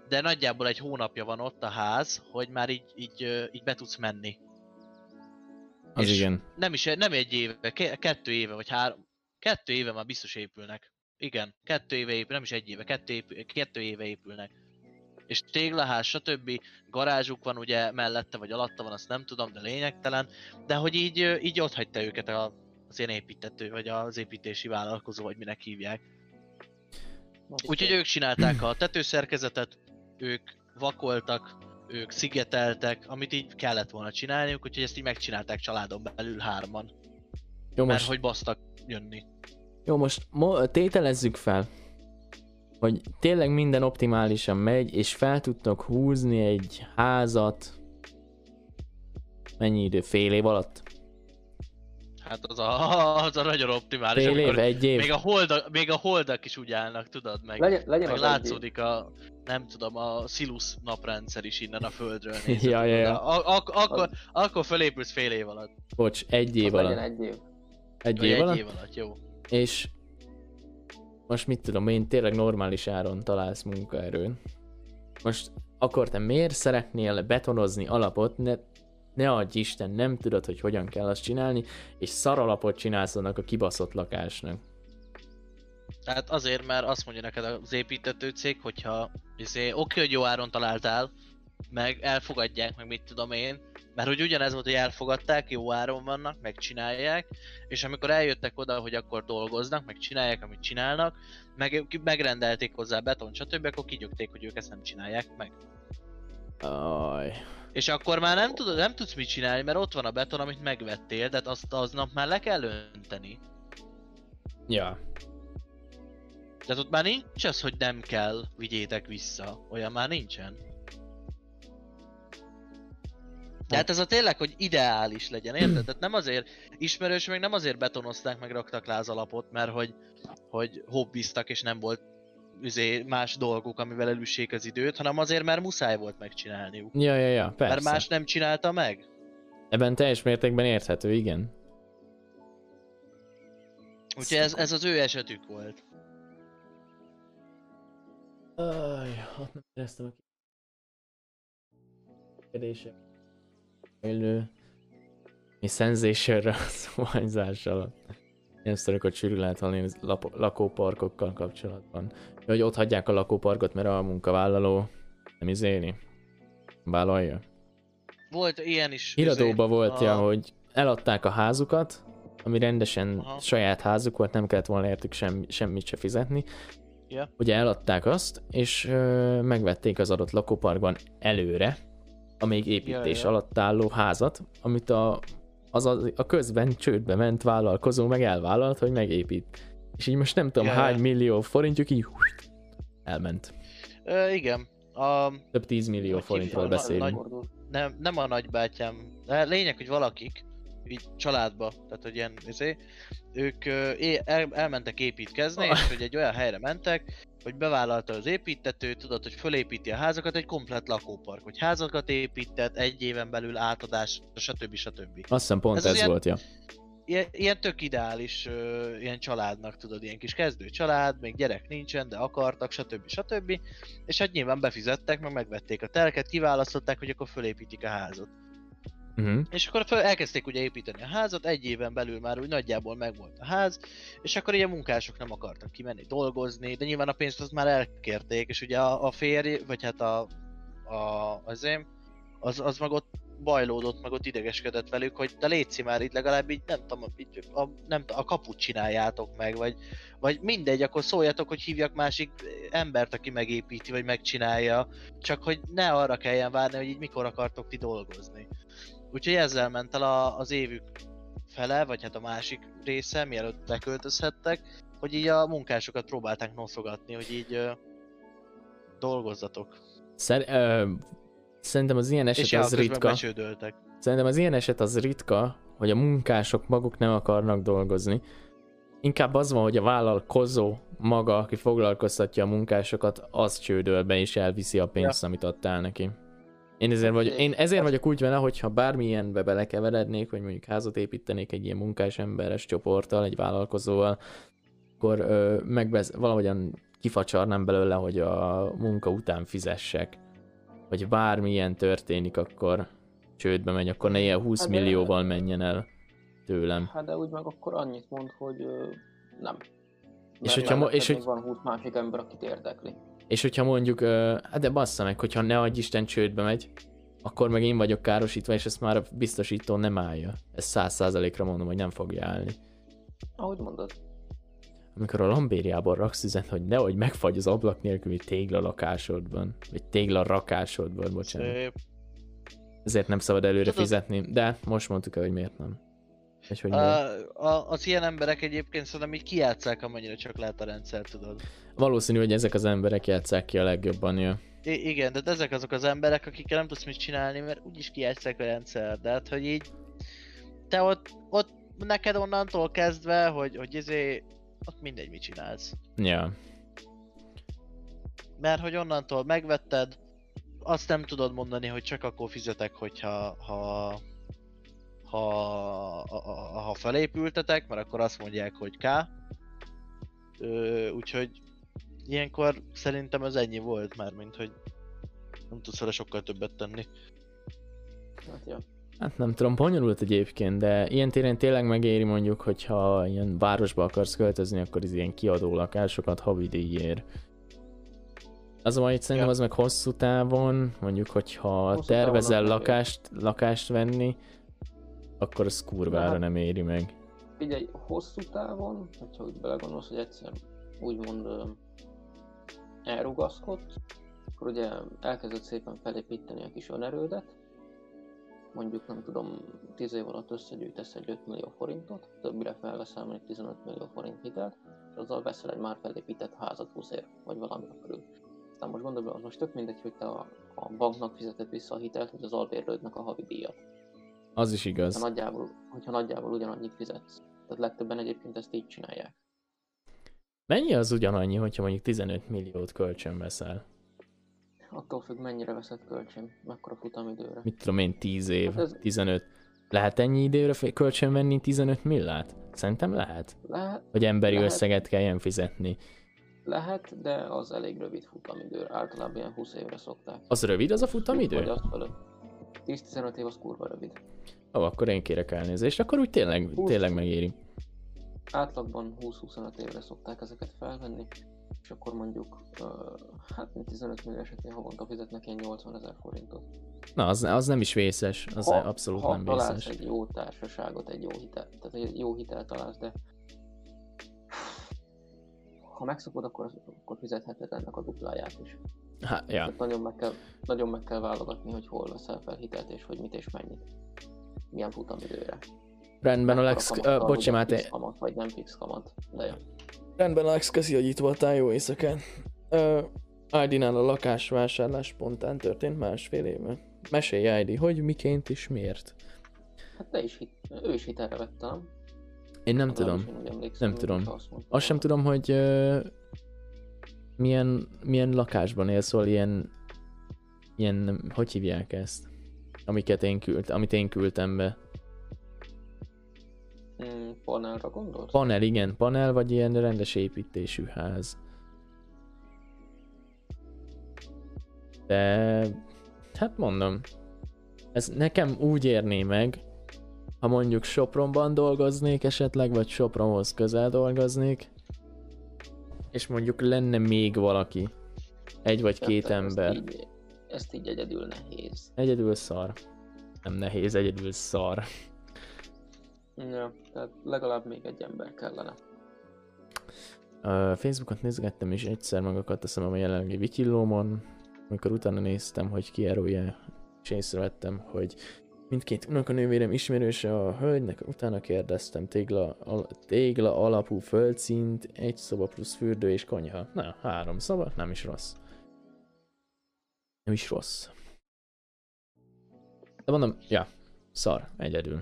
de nagyjából egy hónapja van ott a ház, hogy már így, így, így be tudsz menni. az és- igen. Nem is, nem egy éve, ke- kettő éve vagy három, kettő éve már biztos épülnek. Igen, kettő éve épül, nem is egy éve, kettő, épül, kettő éve épülnek. És téglaház, stb. garázsuk van ugye mellette vagy alatta van, azt nem tudom, de lényegtelen. De hogy így, így ott hagyta őket a, az ilyen építető, vagy az építési vállalkozó, vagy minek hívják. Úgyhogy ők csinálták a tetőszerkezetet, ők vakoltak, ők szigeteltek, amit így kellett volna csinálniuk, úgyhogy ezt így megcsinálták családon belül hárman. Jó, Mert most, hogy basztak jönni. jó, most mo- tételezzük fel, hogy tényleg minden optimálisan megy, és fel tudtok húzni egy házat mennyi idő? Fél év alatt? Hát az a, *laughs* az a nagyon optimális. Fél év, egy év? Még a, holdak, még a holdak is úgy állnak, tudod, meg, Legyen, legyen meg látszódik a, nem tudom, a Silus naprendszer is innen a földről *laughs* nézett. Ja, ja, ja. A, ak- akkor, akkor felépülsz fél év alatt. Bocs, egy év Az legyen alatt. egy év. Egy év egy alatt? év alatt, jó. És most mit tudom én, tényleg normális áron találsz munkaerőn. Most akkor te miért szeretnél betonozni alapot, ne, ne adj Isten, nem tudod, hogy hogyan kell azt csinálni, és szaralapot csinálsz annak a kibaszott lakásnak. Tehát azért, mert azt mondja neked az építető cég, hogyha izé, oké, hogy jó áron találtál, meg elfogadják, meg mit tudom én, mert hogy ugyanez volt, hogy elfogadták, jó áron vannak, megcsinálják, és amikor eljöttek oda, hogy akkor dolgoznak, meg csinálják, amit csinálnak, meg megrendelték hozzá beton, stb., akkor kigyögték, hogy ők ezt nem csinálják meg. Aj. És akkor már nem, tudod, nem tudsz mit csinálni, mert ott van a beton, amit megvettél, tehát azt aznap már le kell önteni. Ja. Tehát ott már nincs az, hogy nem kell, vigyétek vissza. Olyan már nincsen. Tehát ez a tényleg, hogy ideális legyen, érted? Tehát nem azért, ismerős még nem azért betonozták meg raktak le az alapot, mert hogy, hogy hobbiztak és nem volt üzé, más dolguk, amivel elüssék az időt, hanem azért, mert muszáj volt megcsinálniuk. Ja, ja, ja, Mert persze. más nem csinálta meg. Ebben teljes mértékben érthető, igen. Úgyhogy ez, ez az ő esetük volt. Aj, ott nem éreztem a kérdések. Élő. Mi sensationre a szóhányzással. Ilyen sztorikokat sűrű lehet hallani az lapo- lakóparkokkal kapcsolatban. Hogy ott hagyják a lakóparkot, mert a munkavállaló nem izéli. Vállalja. Volt ilyen is. Híradóba volt, a- ja, hogy eladták a házukat, ami rendesen Aha. saját házuk volt, nem kellett volna értük sem, semmit se fizetni. Ja. Ugye eladták azt, és ö, megvették az adott lakóparkban előre, a még építés Ja, ja. alatt álló házat, amit a, az a, a közben csődbe ment vállalkozó meg elvállalt, hogy megépít. És így most nem tudom Ja, ja. hány millió forintjuk így elment. Ö, igen. A, Több tízmillió Hogy forintról beszélünk. Nagy- nem, nem a nagybátyám, de lényeg, hogy valakik, így családba, tehát hogy ilyen, izé, ők é- el, elmentek építkezni, és hogy egy olyan helyre mentek, hogy bevállalta az építető, tudod, hogy fölépíti a házakat, egy komplet lakópark, hogy házakat épített, egy éven belül átadás, stb. stb. Azt hiszem pont Ez ez, az ilyen- volt, ja. Ilyen, ilyen tök ideális ö, ilyen családnak, tudod, ilyen kis kezdő család, még gyerek nincsen, de akartak, stb. stb. És hát nyilván befizettek, meg megvették a telket, kiválasztották, hogy akkor fölépítik a házat. Uh-huh. És akkor föl, elkezdték ugye építeni a házat, egy éven belül már úgy nagyjából megvolt a ház, és akkor ilyen munkások nem akartak kimenni dolgozni, de nyilván a pénzt azt már elkérték, és ugye a, a férj, vagy hát a, a, az én, az, az meg ott bajlódott, meg ott idegeskedett velük, hogy te létszi már itt legalább így, nem tudom, így, a, nem, a kaput csináljátok meg, vagy, vagy mindegy, akkor szóljatok, hogy hívjak másik embert, aki megépíti, vagy megcsinálja, csak hogy ne arra kelljen várni, hogy így mikor akartok ti dolgozni. Úgyhogy ezzel ment el a, az évük fele, vagy hát a másik része, mielőtt leköltözhettek, hogy így a munkásokat próbálták noszogatni, hogy így ö, dolgozzatok. Szer- ö, szerintem az ilyen eset és ja, az ritka. becsődöltek. Szerintem az ilyen eset az ritka, hogy a munkások maguk nem akarnak dolgozni. Inkább az van, hogy a vállalkozó maga, aki foglalkoztatja a munkásokat, az csődöl be és elviszi a pénzt, amit adtál neki. Én ezért, vagy, én ezért vagyok úgy vele, hogyha bármilyenbe belekeverednék, vagy mondjuk házat építenék egy ilyen munkás emberes csoporttal, egy vállalkozóval, akkor ö, megbesz- valahogyan kifacsarnám belőle, hogy a munka után fizessek. Vagy bármilyen történik, akkor csődbe megy, akkor ne ilyen 20 Hát de- millióval menjen el tőlem. Hát de úgy meg akkor annyit mond, hogy ö, nem. És Mert hogyha mo- és hogy- van 20 másik ember, akit érdekli. És hogyha mondjuk, hát de bassza meg, hogyha ne adj Isten csődbe megy, akkor meg én vagyok károsítva, és ezt már a biztosító nem állja. Ez száz százalékra mondom, hogy nem fogja állni. Ahogy mondod. Amikor a lambériából raksz üzet, hogy nehogy megfagy az ablak nélküli tégla lakásodban, vagy tégla rakásodban, bocsánat. Szép. Ezért nem szabad előre Tudod- fizetni, de most mondtuk el, hogy miért nem. És hogy. A, a, az ilyen emberek egyébként szerintem így kijátszák, amennyire csak lehet a rendszer, tudod. Valószínű, hogy ezek az emberek játszák ki a legjobban, ja. I- igen, de ezek azok az emberek, akikkel nem tudsz mit csinálni, mert úgyis kijátszák a rendszer, de hát, hogy így... Te ott, ott neked onnantól kezdve, hogy, hogy izé, ott mindegy mit csinálsz. Ja. Mert hogy onnantól megvetted, azt nem tudod mondani, hogy csak akkor fizetek, hogyha ha, ha, ha, ha, felépültetek, mert akkor azt mondják, hogy K. Ö, úgyhogy ilyenkor szerintem ez ennyi volt már, mint hogy nem tudsz vele sokkal többet tenni. Hát, ja. Hát nem tudom, bonyolult egyébként, de ilyen téren tényleg megéri mondjuk, hogyha ilyen városba akarsz költözni, akkor az ilyen kiadó lakásokat havidíjért. Az a itt szerintem Ja. az meg hosszú távon, mondjuk, hogyha Hosszú tervezel lakást, lakást venni, akkor az kurvára hát- nem éri meg. Figyelj, hosszú távon, hogyha úgy belegondolsz, hogy egyszer úgymond elrugaszkodsz, akkor ugye elkezded szépen felépíteni a kis önerődet, mondjuk nem tudom, 10 év alatt összegyűjtesz egy 5 millió forintot, többire felveszel mondjuk 15 millió forint hitelt, és azzal veszel egy már felépített házat 20 év, vagy valami körül. Aztán most gondolom, az most tök mindegy, hogy te a, a banknak fizeted vissza a hitelt, vagy az albérlődnek a havi díjat. Az is Ha igaz. nagyjából, hogyha nagyjából ugyanannyit fizetsz. Tehát legtöbben egyébként ezt így csinálják. Mennyi az ugyanannyi, hogyha mondjuk 15 milliót kölcsön veszel? Attól függ, mennyire veszed kölcsön, mekkora futamidőre. Mit tudom én, 10 év, Hát ez- 15. Lehet ennyi időre kölcsön venni 15 millát? Szerintem lehet. Lehet, Hogy emberi Lehet. összeget kelljen fizetni. lehet, de az elég rövid futamidő. Általában ilyen 20 évre szokták. Az rövid az a Vagy futamidő? azt fölött. 10-15 év az kurva rövid. Ó, akkor én kérek elnézést, akkor úgy tényleg, Húsz. tényleg megéri. Átlagban 20-25 évre szokták ezeket felvenni, és akkor mondjuk, uh, hát mint 15 millió esetén havonta fizetnek ilyen 80 ezer forintot. Na, az, az nem is vészes, az ha, abszolút ha nem találsz vészes. egy jó társaságot, egy jó hitel, tehát egy jó hitel találsz, de ha megszokod, akkor, akkor fizetheted ennek a dupláját is. Hát, ja. Tehát nagyon meg, kell, nagyon meg kell válogatni, hogy hol veszel fel hitelt, és hogy mit és mennyit. Milyen futamidőre. Rendben, Alex, uh, bocsi Máté. Fix kamat, vagy nem fix kamat. De jó. Rendben, Alex, köszi, hogy itt voltál, jó éjszakát. Uh, ID-nál a lakásvásárlás spontán történt másfél éve. Mesélj, ID, hogy miként és miért? Hát te is hit, ő is hitelre vette, nem? Én nem Legalábbis tudom. Én Nem tudom. azt, Azt sem tudom, hogy uh, milyen, milyen lakásban élsz, szóval ilyen, ilyen, hogy hívják ezt? Amiket én küld, amit én küldtem be. Mm, panelra gondolsz? Panel, igen, panel, vagy ilyen rendes építésű ház. De, hát mondom, ez nekem úgy érné meg, ha mondjuk Sopronban dolgoznék esetleg, vagy Sopronhoz közel dolgoznék, és mondjuk lenne még valaki, egy vagy két Érted? ember. Így, ezt így egyedül nehéz. Egyedül szar. Nem nehéz, egyedül szar. Ja, tehát legalább még egy ember kellene. A Facebookot nézgettem, és egyszer magakat teszem a jelenlegi Wikillómon, amikor utána néztem, hogy ki erője, és észrevettem, hogy mindkét unokanővérem ismerőse a hölgynek, utána kérdeztem tégla, al, tégla alapú földszint, egy szoba plusz fürdő és konyha. Na, három szoba, nem is rossz. Nem is rossz. De mondom, ja, szar, egyedül.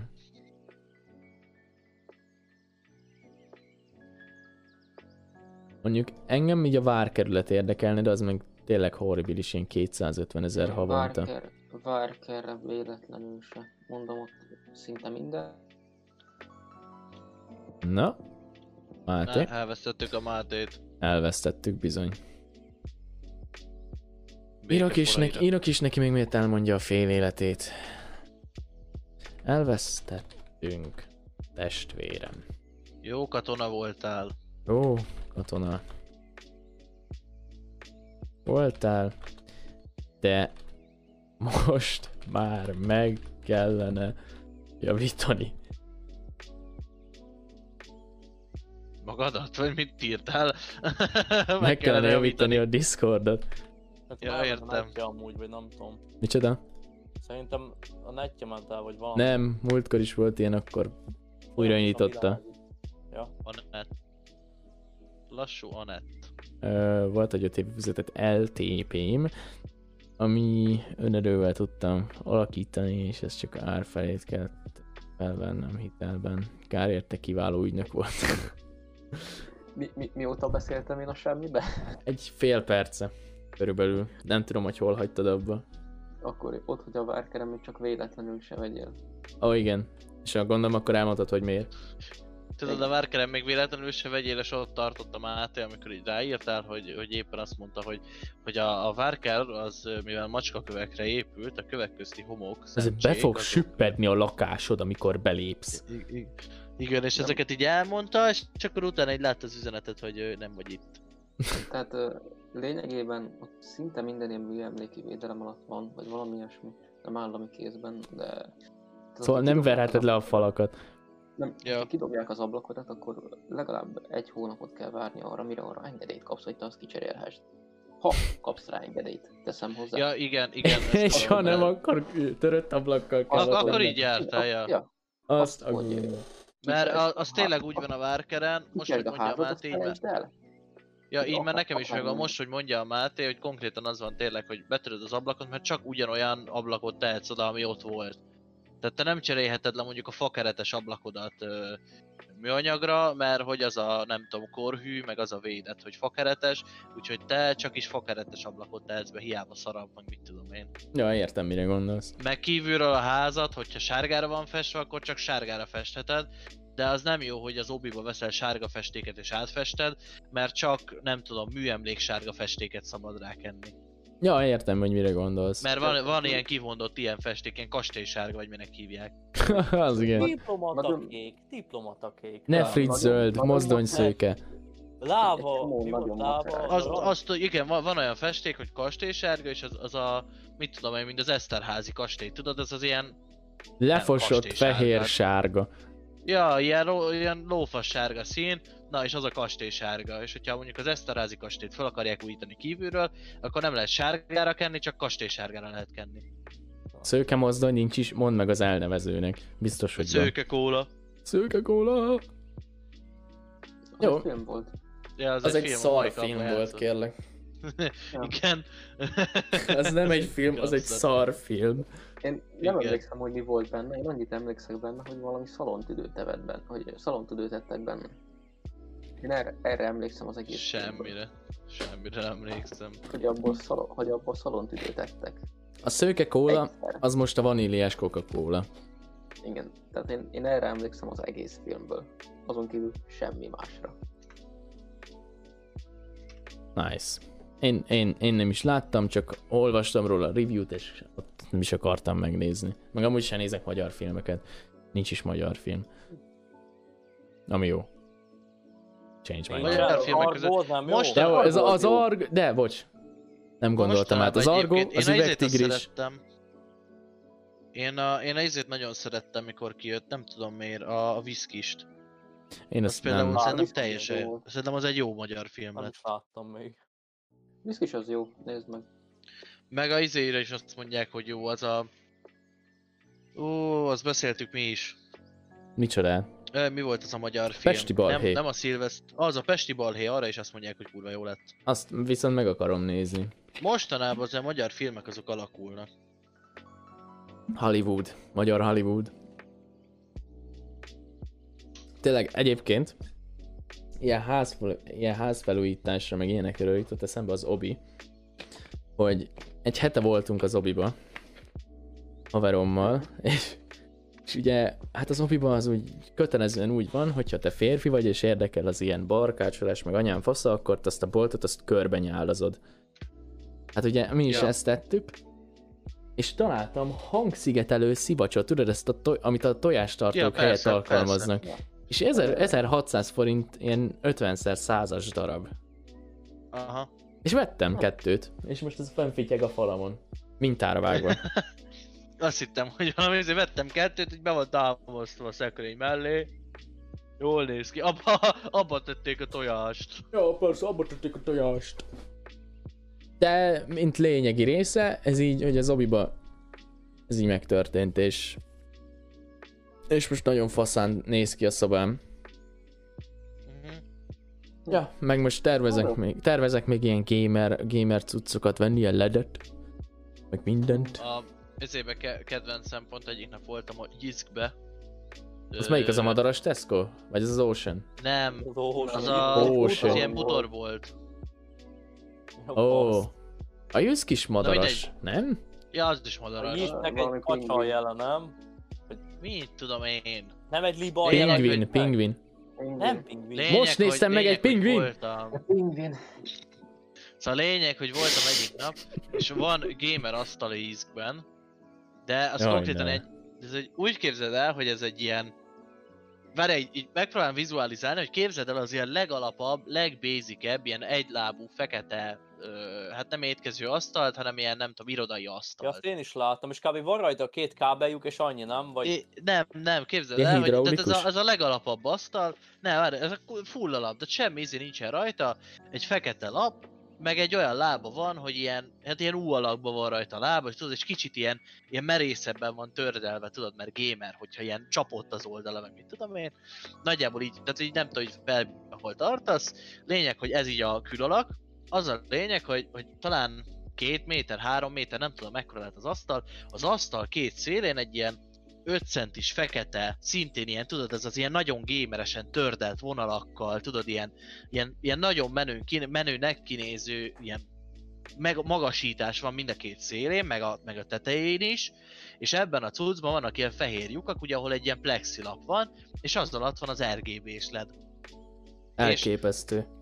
Mondjuk engem így a várkerület érdekelne, de az meg tényleg horribilis, ilyen 250 ezer havonta. Várker, Várkerre véletlenül se. Mondom ott szinte minden. Na? Máté? Ne, elvesztettük a Mátét. Elvesztettük bizony. Írok is, neki, írok is neki még miért elmondja a fél életét. Elvesztettünk, testvérem. Jó katona voltál. Ó, katona. Voltál, de most már meg kellene javítani. Magadat? Vagy mit írtál? *laughs* Meg, meg kellene javítani a Discordot. Hát Ja, már értem. A netje amúgy, vagy nem tudom. Micsoda? Szerintem a netje ment el, vagy valami. Nem, múltkor is volt ilyen, akkor újraindította. Ja. Anett. Lassú Anett. Ö, volt egy 5 év fizetett LTP-m, ami önerővel tudtam alakítani, és ez csak árfelét kellett felvennem hitelben. Kár érte kiváló ügynök volt. Mi, mi, mióta beszéltem én a semmibe? egy fél perce körülbelül. Nem tudom, hogy hol hagytad abba. Akkor ott, hogy a várkerem még csak véletlenül se vegyél. Ó, oh, igen. És ha gondolom, akkor elmondhatod, hogy miért. Tudod, a Várkerem még véletlenül se vegyél, és ott tartott a Máté, amikor így ráírtál, hogy, hogy éppen azt mondta, hogy, hogy a, a Várker az, mivel macskakövekre épült, a kövek közti homok, Ez be fog süppedni a lakásod, amikor belépsz. I- i- Igen, és ezeket így elmondta, és csak akkor utána így látta az üzenetet, hogy ő nem vagy itt. Tehát lényegében ott szinte minden ilyen műemléki védelem alatt van, vagy valami ilyesmi. Nem állami kézben, de... Szóval nem verheted az le a falakat. Nem, Ja. ha kidobják az ablakodat, akkor legalább egy hónapot kell várni arra, mire arra engedélyt kapsz, hogy te azt kicserélhessd. Ha kapsz rá engedélyt, teszem hozzá. Ja, igen, igen. *laughs* És ha nem, akkor törött ablakkal kell. Ak- akkor így jártál, ja. ja. Azt Azt. Mert Kicsit- a- az tényleg úgy van a Várkeren, most hogy Kicserd a mondja a házad, Máté, azt így el. Ja, így mert nekem is akár meg a nem. most, hogy mondja a Máté, hogy konkrétan az van tényleg, hogy betöröd az ablakot, mert csak ugyanolyan ablakot tehetsz oda, ami ott volt. Tehát te nem cserélheted le mondjuk a fakeretes ablakodat ö, műanyagra, mert hogy az a nem tudom korhű, meg az a védett, hogy fakeretes, úgyhogy te csak is fakeretes ablakot tehetsz be, hiába szarabb, meg mit tudom én. Ja, értem, mire gondolsz. Meg kívülről a házat, hogyha sárgára van festve, akkor csak sárgára festheted, de az nem jó, hogy az obiba veszel sárga festéket és átfested, mert csak, nem tudom, műemlék sárga festéket szabad rákenni. Ja, értem, hogy mire gondolsz. Mert van, van ilyen kivondott ilyen festék, ilyen kastélysárga, vagy minek hívják. *laughs* az igen. Diplomata Nagyon- kék, diplomata kék. Nefrit nagyon- zöld, nagyon- mozdony szőke. Láva, láva? macerás. Az, arany? azt, igen, van, van olyan festék, hogy kastélysárga, és az, az a, mit tudom én, mint az Eszterházi kastély, tudod, ez az ilyen, Lefosott kastély fehér sárgát. sárga. Ja, ilyen, ló, ilyen lófas sárga szín, na és az a kastélysárga, és hogyha mondjuk az Eszterházi kastélyt fel akarják újítani kívülről, akkor nem lehet sárgára kenni, csak kastélysárgára lehet kenni. Szőke mozdony nincs is, mondd meg az elnevezőnek. Biztos, hogy van. Szőke kóla. Szőke kóla. Jó. egy film volt. Ja, az, Az egy film, a szar Majka film abban volt, játszott. kérlek. *laughs* Igen. Ez nem egy film, az egy Abszolút. Én nem Igen. emlékszem, hogy mi volt benne, én annyit emlékszek benne, hogy valami szalontüdőt evett benne, hogy szalontüdőt ettek benne. Én erre, erre emlékszem az egész filmből, Semmire. Semmire nem emlékszem. Hogy abból, szalo, hogy abból szalontüdőt ettek. A szőke kóla, Egyszer. az most a vaníliás Coca-Cola. Igen, tehát én, én erre emlékszem az egész filmből. Azon kívül semmi másra. Nice. Én, én, én nem is láttam, csak olvastam róla a review-t, és ott nem is akartam megnézni. Meg amúgy sem nézek magyar filmeket. Nincs is magyar film. Ami jó. Change my. Magyar filmek között- nem Most- jó? De az az arg... De, bocs. Nem gondoltam át. Az egyébként az üvegtigris. Én a, én a izét nagyon szerettem, mikor kijött, nem tudom miért, a, a viszkist. Én Az azt például nem... Szerintem teljesen, szerintem az egy jó magyar film Nem lett. is láttam még. Viszkis az jó, nézd meg. Meg a izére is azt mondják, hogy jó, az a... Ó, azt beszéltük mi is. Micsoda? Ö, mi volt az a magyar film? Pesti balhé. Nem, nem a Szilveszt... Az a Pesti balhé, arra is azt mondják, hogy kurva jó lett. Azt viszont meg akarom nézni. Mostanában az a magyar filmek azok alakulnak. Hollywood. Magyar Hollywood. Tényleg, egyébként ilyen, házfel, ilyen házfelújításra, meg ilyenekről jutott eszembe az Obi, hogy egy hete voltunk az Obiba, haverommal, és, és ugye, hát az Obiban az úgy kötelezően úgy van, hogyha te férfi vagy, és érdekel az ilyen barkácsolás, meg anyám fasza, akkor azt a boltot, azt körbe nyálazod. Hát ugye mi is Ja. ezt tettük, és találtam hangszigetelő szivacsot, tudod ezt, a toj- amit a tojástartók Ja, ja, helyett persze, alkalmaznak. És 1000, 1600 forint ilyen 50 százas darab. Aha. És vettem kettőt, és most ez fennfityeg a falamon. Mintára vágva. *laughs* Azt hittem, hogy valami azért vettem kettőt, hogy be van támasztva a szekrény mellé. Jól néz ki. Abba, *laughs* abba tették a tojást. Jó, persze, abba tették a tojást. De, mint lényegi része, ez így, hogy az obiba ez így megtörtént, és és most nagyon faszán néz ki a szobám. Mhm. Ja, meg most tervezek még, tervezek még ilyen gamer, gamer cuccokat venni, ilyen ledet, meg mindent. A ezébe ke- kedvenc szempont egyik nap voltam a Jiskbe. Az melyik az a madaras Tesco? Vagy az az Ocean? Nem, Az óhós. az a... Ó, az ilyen butor volt. Ó, oh. a jössz kis madaras, nem? Ja, az is madaras. Jisknek egy kacsa pingvin. jele, nem? Mit tudom én? Nem egy liba. Pingvin, hogy- pingvin. Nem pingvin. Lényeg, Most néztem hogy- meg egy pingvin. Voltam. Pingvin. Szóval a lényeg, hogy voltam egyik nap, és van gamer asztali ízkben, de az Jaj, konkrétan ne. egy, ez egy, úgy képzeld el, hogy ez egy ilyen, várj, így, így megpróbálom vizualizálni, hogy képzeld el az ilyen legalapabb, legbasicebb, ilyen egylábú, fekete, ö, hát nem étkező asztalt, hanem ilyen, nem tudom, irodai Ja, asztalt. azt én is láttam, és kb. van rajta két kábeljuk, és annyi, nem? Vagy... É, nem, nem, képzeld el, hogy tehát ez a, ez a legalapabb asztal, nem, várj, ez a full alap, de semmi ízi nincsen rajta, egy fekete lap, meg egy olyan lába van, hogy ilyen, hát ilyen U alakban van rajta a lába, és tudod, és kicsit ilyen, ilyen merészebben van tördelve, tudod, mert gamer, hogyha ilyen csapott az oldala, meg mit tudom én. Nagyjából így, tehát így nem tudom, hogy fel, hol tartasz. Lényeg, hogy ez így a külalak. Az a lényeg, hogy, hogy talán két méter, három méter, nem tudom mekkora lehet az asztal. Az asztal két szélén egy ilyen 5 centis fekete, szintén ilyen, tudod, ez az ilyen nagyon gémeresen tördelt vonalakkal, tudod, ilyen, ilyen, ilyen nagyon menő, kin, menőnek kinéző, ilyen meg, magasítás van mind a két szélén, meg a, meg a tetején is, és ebben a cuccban vannak ilyen fehér lyukak, ugye, ahol egy ilyen plexilap van, és az alatt van az RGB-s LED. Elképesztő. És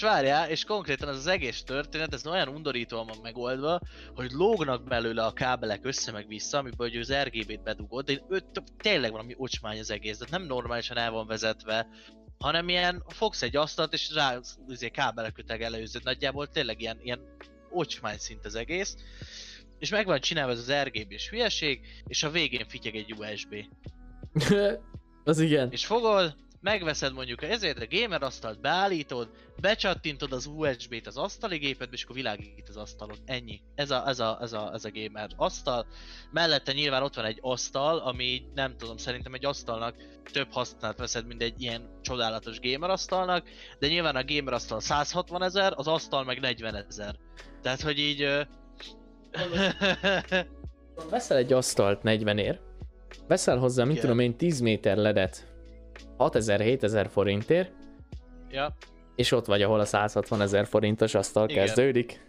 várjál, és konkrétan ez az egész történet, ez olyan undorítóan van megoldva, hogy lógnak belőle a kábelek össze meg vissza, amiből hogy az RGB-t bedugod, de öt, tényleg valami ocsmány az egész, de nem normálisan el van vezetve, hanem ilyen, fogsz egy asztalt és rá izé, kábelek köteg előződ, nagyjából tényleg ilyen, ilyen ocsmány szint az egész. És meg van csinálva ez az RGB-s hülyeség, és a végén fityeg egy USB. *laughs* az igen. És fogod, megveszed mondjuk ezért a gamer asztalt, beállítod, becsattintod az USB-t az asztali gépedbe, és akkor világít az asztalon. Ennyi. Ez a, ez a, ez a, ez a gamer asztal. Mellette nyilván ott van egy asztal, ami nem tudom, szerintem egy asztalnak több hasznát veszed, mint egy ilyen csodálatos gamer asztalnak, de nyilván a gamer asztal 160 ezer, az asztal meg 40 ezer. Tehát, hogy így... ö, *laughs* Veszel egy asztalt 40 ér, veszel hozzá, Igen. tudom én, 10 méter ledet 6000-7000 forintért, ja. és ott vagy, ahol a 160 ezer forintos asztal Igen. kezdődik.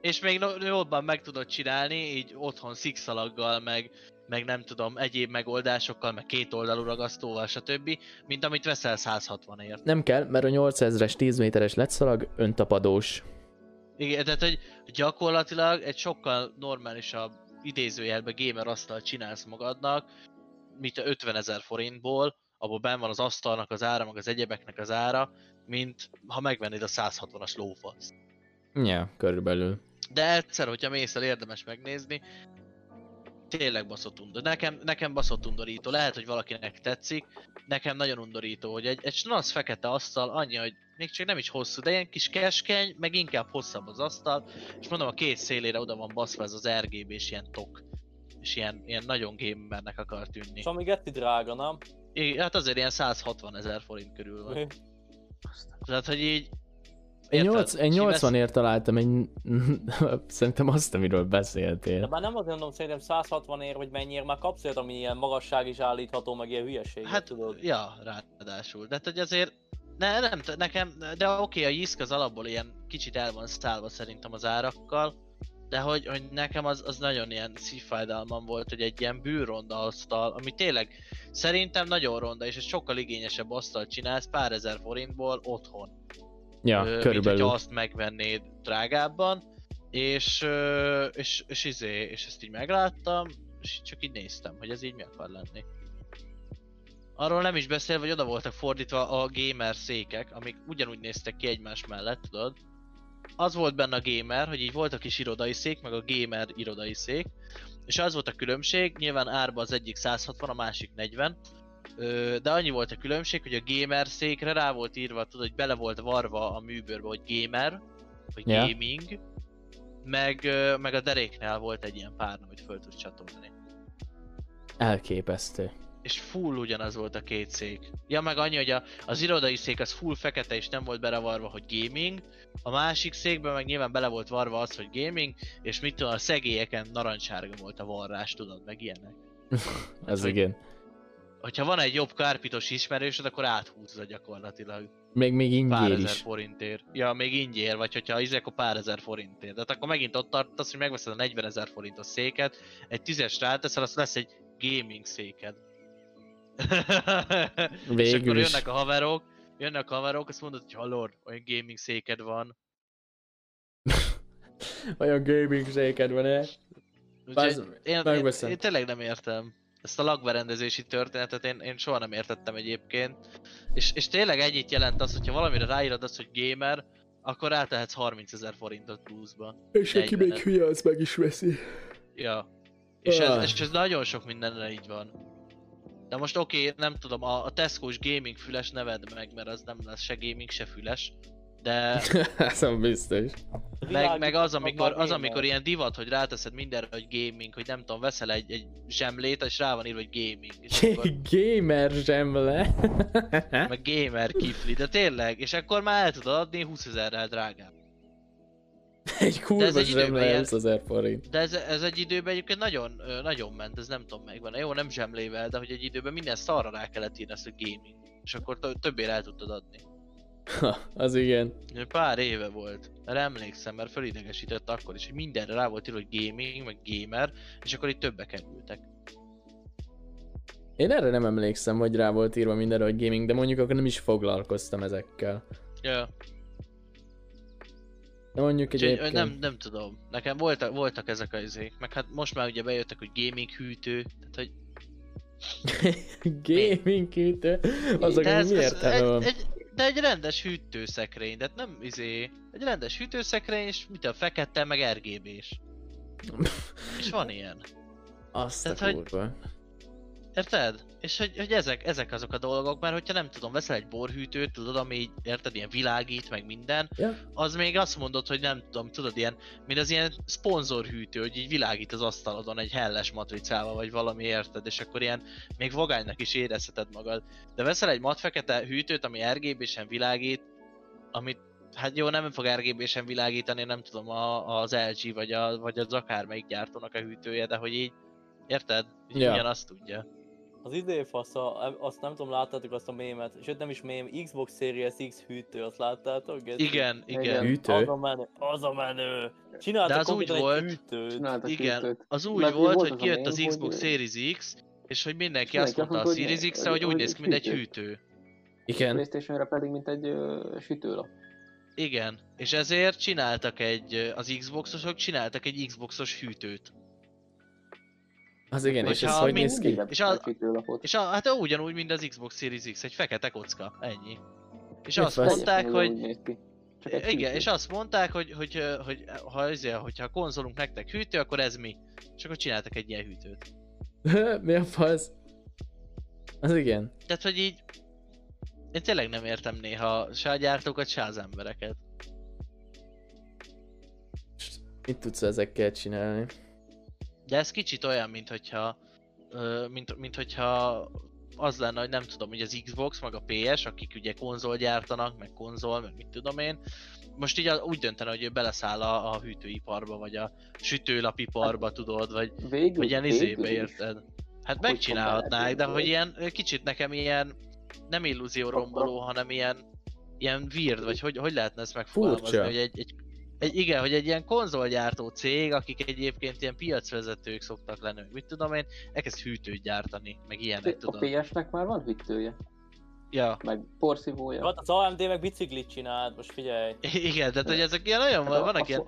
És még jobban meg tudod csinálni, így otthon szikszalaggal, meg, meg nem tudom, egyéb megoldásokkal, meg két oldalú ragasztóval, stb. Mint amit veszel 160 ért. Nem kell, mert a 8000-es 10 méteres letszalag öntapadós. Igen, tehát hogy gyakorlatilag egy sokkal normálisabb idézőjelben gamer asztalt csinálsz magadnak, mint a 50 ezer forintból, abból benn van az asztalnak az ára, meg az egyebeknek az ára, mint ha megvennéd a 160-as lófasz. Ja, körülbelül. De egyszer, hogyha mész el, érdemes megnézni. Tényleg baszott undor. Nekem, nekem baszott undorító. Lehet, hogy valakinek tetszik. Nekem nagyon undorító, hogy egy, egy snasz fekete asztal annyi, hogy még csak nem is hosszú, de ilyen kis keskeny, meg inkább hosszabb az asztal. És mondom, a két szélére oda van baszva ez az RGB és ilyen tok. És ilyen, ilyen nagyon gamernek akar tűnni. És ami getti drága, nem? Igen, hát azért ilyen 160 ezer forint körül van. Tehát, hogy így... Én, érted? 8, én És így 80 ért találtam egy... *laughs* Szerintem azt, amiről De beszéltél. már nem azt mondom, szerintem 160 ér, vagy mennyiért már kapsz olyat, ami ilyen magasság is állítható, meg ilyen hülyeség. Hát, tudod. ja, ráadásul. De hát, hogy azért, ne, nem, nekem, de oké, a Jisk az alapból ilyen kicsit el van szállva szerintem az árakkal, de hogy, hogy nekem az, az nagyon ilyen szívfájdalmam volt, hogy egy ilyen bűronda asztal, ami tényleg szerintem nagyon ronda, és egy sokkal igényesebb asztalt csinálsz pár ezer forintból otthon. Ja, Ö, Mint körülbelül. hogyha azt megvennéd drágábban, és, ö, és, és, izé, és ezt így megláttam, és csak így néztem, hogy ez így mi akar lenni. Arról nem is beszélve, hogy oda voltak fordítva a gamer székek, amik ugyanúgy néztek ki egymás mellett, tudod? Az volt benne a gamer, hogy így volt a kis irodai szék, meg a gamer irodai szék, és az volt a különbség, nyilván árba az egyik 160, a másik 40, Ö, de annyi volt a különbség, hogy a gamer székre rá volt írva, tudod, hogy bele volt varva a műbőrbe, hogy gamer, vagy Ja. gaming, meg, meg a deréknál volt egy ilyen párna, hogy föl tudsz csatolni. Elképesztő. És full ugyanaz volt a két szék. Ja, meg annyi, hogy a, az irodai szék az full fekete és nem volt belevarva, hogy gaming. A másik székben meg nyilván bele volt varva az, hogy gaming, és mit tudom, a szegélyeken narancsárga volt a varrás, tudod, meg ilyenek. *laughs* Ez hogy- igen. Hogyha van egy jobb kárpitos ismerősöd, akkor áthúzza gyakorlatilag. Még, még Pár ingyér ezer is. forintért. Ja, még ingyér, vagy hogyha izé, akkor pár ezer forintért. De hát akkor megint ott tartasz, hogy megveszed a 40 ezer forintos széket, egy tízes ráteszel, az lesz egy gaming széked. *laughs* és Végül akkor is. jönnek a haverok, jönnek a haverok, azt mondod, hogy hallod, olyan gaming széked van. *laughs* Olyan gaming széked van-e? Úgyhogy Bázd- én, én, megveszem. én, tényleg nem értem. Ezt a lakberendezési történetet én, én soha nem értettem egyébként. És, és tényleg ennyit jelent az, hogyha valamire ráírod azt, hogy gamer, akkor rátehetsz 30 ezer forintot pluszba. És aki még 40-et. hülye, az meg is veszi. Ja. És ez, Ah. és ez nagyon sok mindenre így van. De most oké, okay, nem tudom, a, a Tesco-s gaming füles neved meg, mert az nem lesz se gaming, se füles. De *laughs* Ez a biztos. Meg, meg az, amikor, az, amikor ilyen divat, hogy ráteszed mindenre, hogy gaming, hogy nem tudom, veszel egy, egy zsemlét, és rá van írva, hogy gaming. És akkor, Gamer zsemle. meg gamer kifli, de tényleg, és akkor már el tudod adni 20 ezerrel drágább. *laughs* Egy kurva zsemle ilyen- 20 ezer forint. De ez, ez egy időben egyébként nagyon, nagyon ment, ez nem tudom megvan. Jó, nem zsemlével, de hogy egy időben minden szarra rá kellett írni ezt, hogy gaming. És akkor tö- többére el tudtad adni. Ha, az igen. Pár éve volt. Erre emlékszem, mert fölidegesített akkor is, hogy mindenre rá volt írva, hogy gaming, meg gamer, és akkor itt többe kerültek. Én erre nem emlékszem, hogy rá volt írva mindenre, hogy gaming, de mondjuk akkor nem is foglalkoztam ezekkel. Ja, De mondjuk úgyhogy ö, egyébként... nem, nem tudom. Nekem voltak, voltak ezek a izék. Meg hát most már ugye bejöttek, hogy gaming hűtő, tehát hogy *laughs* gaming hűtő? Azok De mi értelme van? egy, egy, de egy rendes hűtőszekrény, de nem izé, egy rendes hűtőszekrény, és mit a fekete, meg RGB-s. *laughs* és van ilyen. Azt a tehát, hogy- kurva. Érted? És hogy, hogy ezek, ezek azok a dolgok, mert hogyha nem tudom, veszel egy borhűtőt, tudod, ami így, érted, ilyen világít, meg minden, Ja. az még azt mondod, hogy nem tudom, tudod, ilyen, mint az ilyen szponzorhűtő, hogy így világít az asztalodon egy helles matricával, vagy valami, érted, és akkor ilyen, még vagánynak is érezheted magad. De veszel egy matfekete hűtőt, ami RGB-sen világít, amit Hát jó, nem fog RGB-sen világítani, nem tudom, a, az LG vagy, a, vagy az akármelyik gyártónak a hűtője, de hogy így, érted? Így Ja. ugyanazt tudja. Az idő fasz, a, azt nem tudom, láttátok azt a mémet, sőt nem is mém, Xbox Series X hűtő, azt láttátok? Geci? Igen, igen. Igen. Hűtő? Az a menő, az a menő. Csináltak De az úgy volt- hűtőt. Igen, hűtőt. az úgy Mert volt, volt hogy az a kijött mém, az Xbox Series X, és hogy mindenki mindenki azt mondta a Series X-re, hogy úgy néz ki, mint egy hűtő. Igen. Playstation-re pedig mint egy ö, sütőlap. Igen, és ezért csináltak egy, az Xboxosok csináltak egy Xboxos hűtőt. Az igen, és Hogyha ez hogy néz ki? És a-. És a, hát ugyanúgy, mint az Xbox Series X, egy fekete kocka, ennyi. És Mi azt fasz? mondták, hogy Igen, hűtő. és azt mondták, hogy, hogy, hogy, hogy ha, ezért, hogyha a konzolunk nektek hűtő, akkor ez mi. És akkor csináltak egy ilyen hűtőt. *laughs* Mi a fasz? Az igen. Tehát, hogy így... Én tényleg nem értem néha se a gyártókat, se az embereket. Mit tudsz ezekkel csinálni? De ez kicsit olyan, mint hogyha... Mint, mint hogyha az lenne, hogy nem tudom, hogy az Xbox, meg a PS, akik ugye konzol gyártanak, meg konzol, meg mit tudom én, most így úgy döntene, hogy ő beleszáll a, a hűtőiparba, vagy a sütőlapiparba, tudod, vagy, Végül, vagy ilyen izébe, érted? Hát Hogy megcsinálhatnák, de hogy ilyen, kicsit nekem ilyen, nem illúzió romboló, hanem ilyen, ilyen weird, vagy hogy, hogy lehetne ezt megfogalmazni, Furcsa. hogy egy, egy, egy, igen, hogy egy ilyen konzolgyártó cég, akik egyébként ilyen piacvezetők szoktak lenni, mit tudom én, elkezd hűtőt gyártani, meg ilyenek, A tudod. PS-nek már van hűtője, Ja, meg porszívója. Hát az AMD meg biciklit csinált, most figyelj. *laughs* igen, tehát hogy ezek ilyen nagyon, a- vannak a ilyen,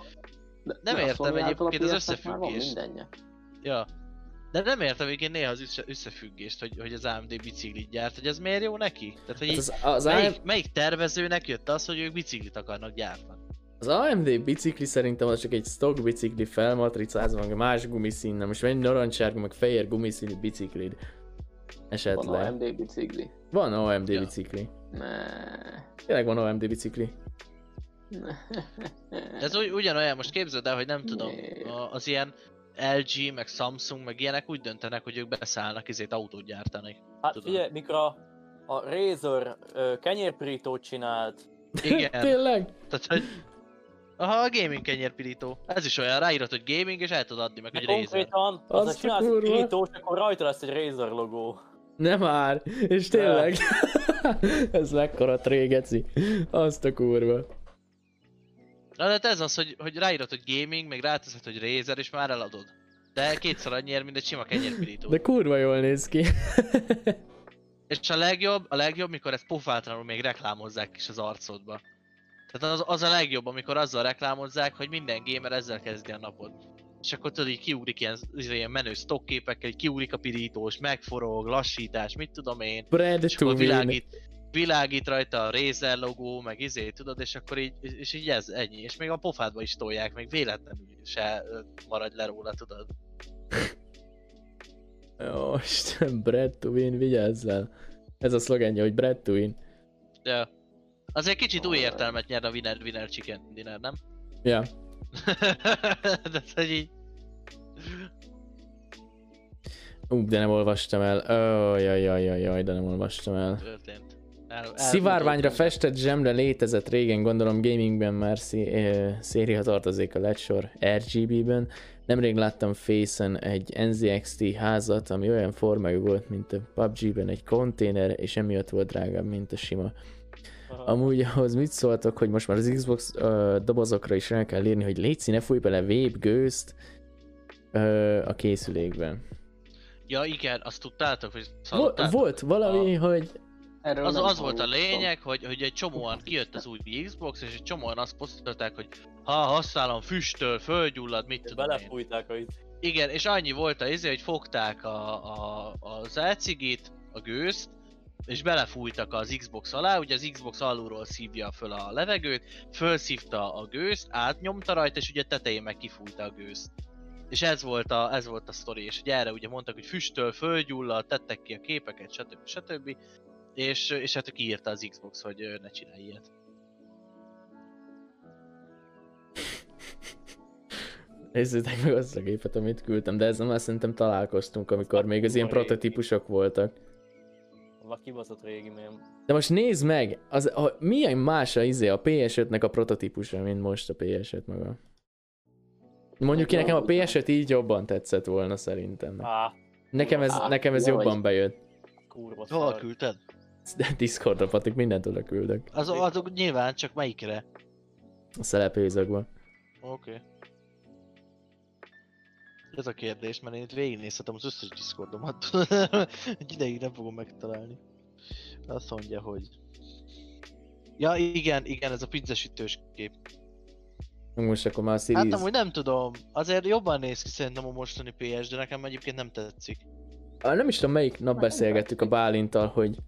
nem a értem a egyébként az van összefüggést. ja. De nem értem egyébként néha az össze, összefüggést, hogy, hogy az AMD biciklit gyárt, hogy ez miért jó neki? Tehát, hogy Hát az, az, melyik, AM, melyik tervezőnek jött az, hogy ők biciklit akarnak gyártani? Az AMD bicikli szerintem az csak egy stock bicikli felmatricázva, meg más gumiszínnel. Most van egy narancssárga, meg fehér gumiszínű biciklid. Van Esetleg. AMD bicikli. Van AMD Ja. bicikli. Ne. Tényleg van AMD bicikli. Ez ugy, ugyanolyan, most képzeld el, hogy nem tudom, a- az ilyen LG, meg Samsung, meg ilyenek úgy döntenek, hogy ők beszállnak izét autót gyártani. Hát Tudom. figyelj, mikor a, a Razer ö, kenyérpirítót csinált, Igen. *laughs* Tényleg? Tehát, hogy... Aha, a gaming kenyérpirító. Ez is olyan, ráírod, hogy gaming, és el tudod adni meg, hogy hát Razer. konkrétan Azt az a csinálsz egy kurva. pirítós, akkor rajta lesz egy Razer logó. Nem már. És tényleg. *laughs* Ez mekkora trégeci. Azt a kurva. Na, de ez az, hogy, hogy ráírod, hogy gaming, meg ráteszed, hogy Razer, és már eladod. De kétszer annyi ér, mint egy sima kenyérpirító. De kurva jól néz ki. *laughs* És a legjobb, a legjobb, mikor ezt pofátlanul még reklámozzák is az arcodba. Tehát az, az a legjobb, amikor azzal reklámozzák, hogy minden gamer ezzel kezdi a napot. És akkor tudod, így kiugrik ilyen, ilyen menő stockképekkel, így kiugrik a pirítós, megforog, lassítás, mit tudom én. Brad És akkor világít, világít rajta a Razer logó, meg izé, tudod, és akkor így, és így ez, ennyi. És még a pofádba is tolják, még véletlenül se maradj le róla, tudod. *laughs* Jó, Isten, Brad to win, vigyázzál. Ez a szlogenje, hogy Brad to win. Ja. Azért kicsit új értelmet nyer a winner winner chicken dinner, nem? Ja. *laughs* de hogy így... Ú, de nem olvastam el. Ó, jaj, jaj, jaj, jaj, de nem olvastam el. történt. El, el- Szivárványra festett zsemle létezett régen, gondolom gamingben már szé- eh, széria tartozik a ledsor RGB-ben. Nemrég láttam Face-en egy NZXT házat, ami olyan formájú volt, mint a PUBG-ben egy konténer, és emiatt volt drágább, mint a sima. Amúgy ahhoz mit szóltok, hogy most már az Xbox uh, dobozokra is rá kell írni, hogy légy ne fúj bele vép gőzt uh, a készülékben. Ja igen, azt tudtátok, hogy Vo- szalottátok? volt valami, hogy Erről Az, az volt a lényeg, hogy, hogy egy csomóan kijött az új Xbox, és egy csomóan azt posztolták, hogy ha használom füstöl, fölgyullad, mit tudom én. Belefújták a itt. Igen, és annyi volt a izé, hogy fogták a, a, az elcigit, a gőzt, és belefújtak az Xbox alá, ugye az Xbox alulról szívja föl a levegőt, fölszívta a gőzt, átnyomta rajta, és ugye tetején meg kifújta a gőzt. És ez volt a, ez volt a sztori, és ugye erre ugye mondtak, hogy füstöl, fölgyullad, tettek ki a képeket, stb. stb. És, és hát kiírta az Xbox, hogy ne csinálj ilyet. Nézzétek meg azt a gépet, amit küldtem, de ezzel már szerintem találkoztunk, amikor még az ilyen prototípusok voltak. Van kibaszott régi mém. De most nézd meg, az, a, milyen más a izé a PS5-nek a prototípusa, mint most a PS5 maga. Mondjuk ki nekem a PS5 így jobban tetszett volna szerintem. Á, Nekem ez, Á, nekem ez jobban vagy. bejött. kurva Hol szar. küldted? *laughs* Discordra, Patrik, mindent oda küldök. Az, azok nyilván, csak melyikre? A szelepézakban. Oké. Okay. Ez a kérdés, mert én itt végignézhetem az összes Discordomat. *laughs* Egy ideig nem fogom megtalálni. Azt mondja, hogy... Ja igen, igen, ez a pizzasütős kép. Most akkor már Hát Series... amúgy nem tudom, azért jobban néz ki szerintem a mostani PS, de nekem egyébként nem tetszik. Ah, nem is tudom melyik nap beszélgettük a Bálintal, hogy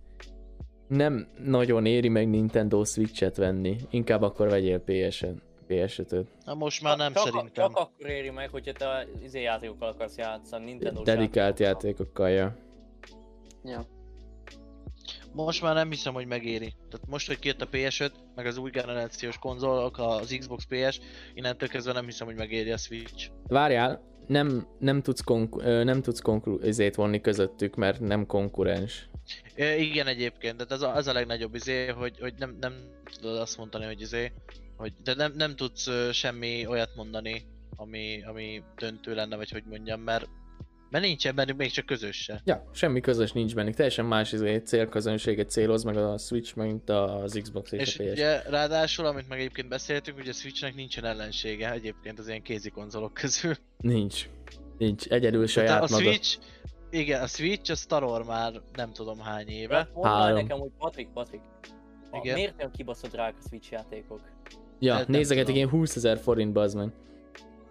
nem nagyon éri meg Nintendo Switch-et venni. Inkább akkor vegyél PS-et. PS5-öt. Na most már nem csak, szerintem. Csak akkor éri meg, hogyha te izé játékokkal akarsz játszani, Nintendo Dedikált játékokkal, ja. Ja. Most már nem hiszem, hogy megéri. Tehát most, hogy kijött a PS5, meg az új generációs konzolok, az Xbox PS, innentől kezdve nem hiszem, hogy megéri a Switch. Várjál, nem, nem tudsz, konku- nem tudsz konklúziót vonni közöttük, mert nem konkurens. É, igen egyébként, de ez a, ez a legnagyobb izé, hogy, hogy nem, nem tudod azt mondani, hogy izé, hogy de nem, nem tudsz semmi olyat mondani, ami, ami döntő lenne, vagy hogy mondjam, mert, mert nincsen bennük még csak közös se. Ja, semmi közös nincs bennük, teljesen más izé, célközönséget céloz meg a Switch, mint az Xbox és, És a PS. ugye ráadásul, amit meg egyébként beszéltünk, hogy a Switchnek nincsen ellensége egyébként az ilyen kézi konzolok közül. Nincs. Nincs, egyedül Tehát saját a maga. Switch, igen, a Switch a Wars már nem tudom hány éve. Mondd már Három. nekem, hogy Patrik, Patrik. A, Igen. miért nem kibaszott rák a Switch játékok? Ja, nem nézegetik tudom. ilyen 20 ezer forint, bazd meg.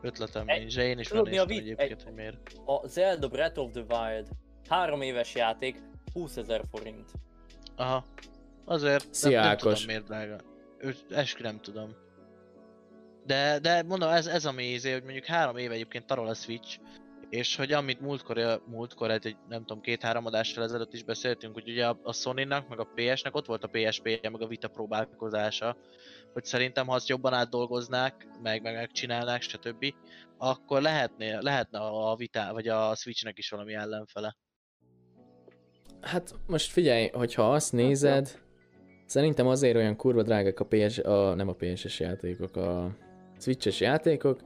Ötletem Egy- nincs, én is tudod, mi a vicc? egyébként, hogy miért. A Zelda Breath of the Wild. Három éves játék, 20 ezer forint. Aha. Azért Szia, nem, nem Ákos. tudom miért drága. Eskü nem tudom. De, de mondom, ez, ez a mézé, hogy mondjuk három éve egyébként tarol a Switch, és hogy amit múltkor, múltkor hát egy nem tudom, két-három adással ezelőtt is beszéltünk, hogy ugye a, a Sony-nak, meg a PS-nek ott volt a PSP-je, meg a Vita próbálkozása, hogy szerintem ha azt jobban átdolgoznák, meg, meg megcsinálnák, stb., akkor lehetne, lehetne a Vita, vagy a Switchnek is valami ellenfele. Hát most figyelj, hogyha azt nézed, szerintem azért olyan kurva drágák a PS, a, nem a PS-es játékok, a Switch-es játékok,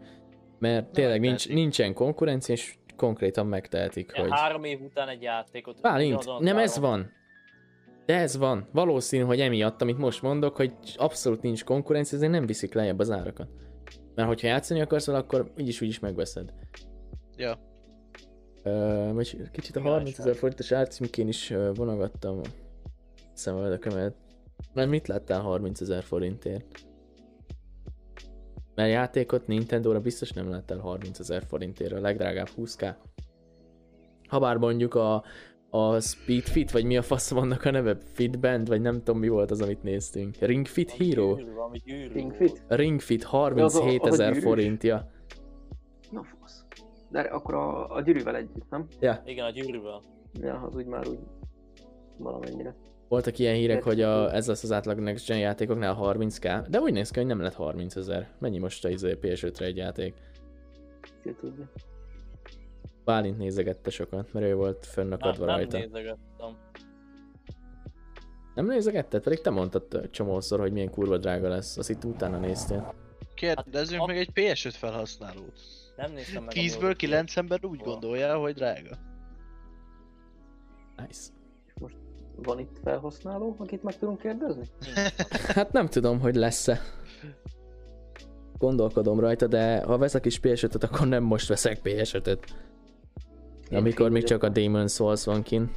mert tényleg nincs, nincsen konkurencia, és konkrétan megtehetik, Hogy... hogy... Három év után egy játékot. Bálint, nem ez van. De ez van. Valószínű, hogy emiatt, amit most mondok, hogy abszolút nincs konkurencia, ezért nem viszik lejjebb az árakat. Mert hogyha játszani akarsz vele, akkor úgyis úgyis megveszed. Ja. Uh, vagy kicsit a Igen, 30 ezer forintos árcímkén is uh, vonogattam a szemöldökömet. Mert mit láttál 30 ezer forintért? Mert játékot Nintendo-ra biztos nem láttál 30 ezer forintért, a legdrágább 20k. Habár mondjuk a, a Speed Fit, vagy mi a fasz vannak a neve? Fitband, vagy nem tudom mi volt az, amit néztünk. Ring Fit Hero? Ring. Fit? Ring Fit az a- 37 az a ezer forintja. Na fasz. De akkor a, a gyűrűvel együtt, nem? Ja, Igen, a gyűrűvel. Ja, az úgy már úgy valamennyire. Voltak ilyen hírek, hogy a, ez lesz az átlag Next Gen játékoknál 30k, de úgy néz ki, hogy nem lett 30 ezer. Mennyi most a izé PS5-re egy játék? Ki tudja. Bálint nézegette sokat, mert ő volt fönnakadva Nem, nem rajta. nézegettem. Nem nézegetted? Pedig te mondtad csomószor, hogy milyen kurva drága lesz. Azt itt utána néztél. Kérdezzünk Hát, meg egy PS5 felhasználót. Nem néztem meg a 10-ből múltkor. 9 ember úgy gondolja, hogy drága. Nice. Van itt felhasználó, akit meg tudunk kérdezni? *laughs* Hát nem tudom, hogy lesz-e. Gondolkodom rajta, de ha veszek is PS5-öt, akkor nem most veszek PS5-öt. Amikor még csak a Demon Souls van kin.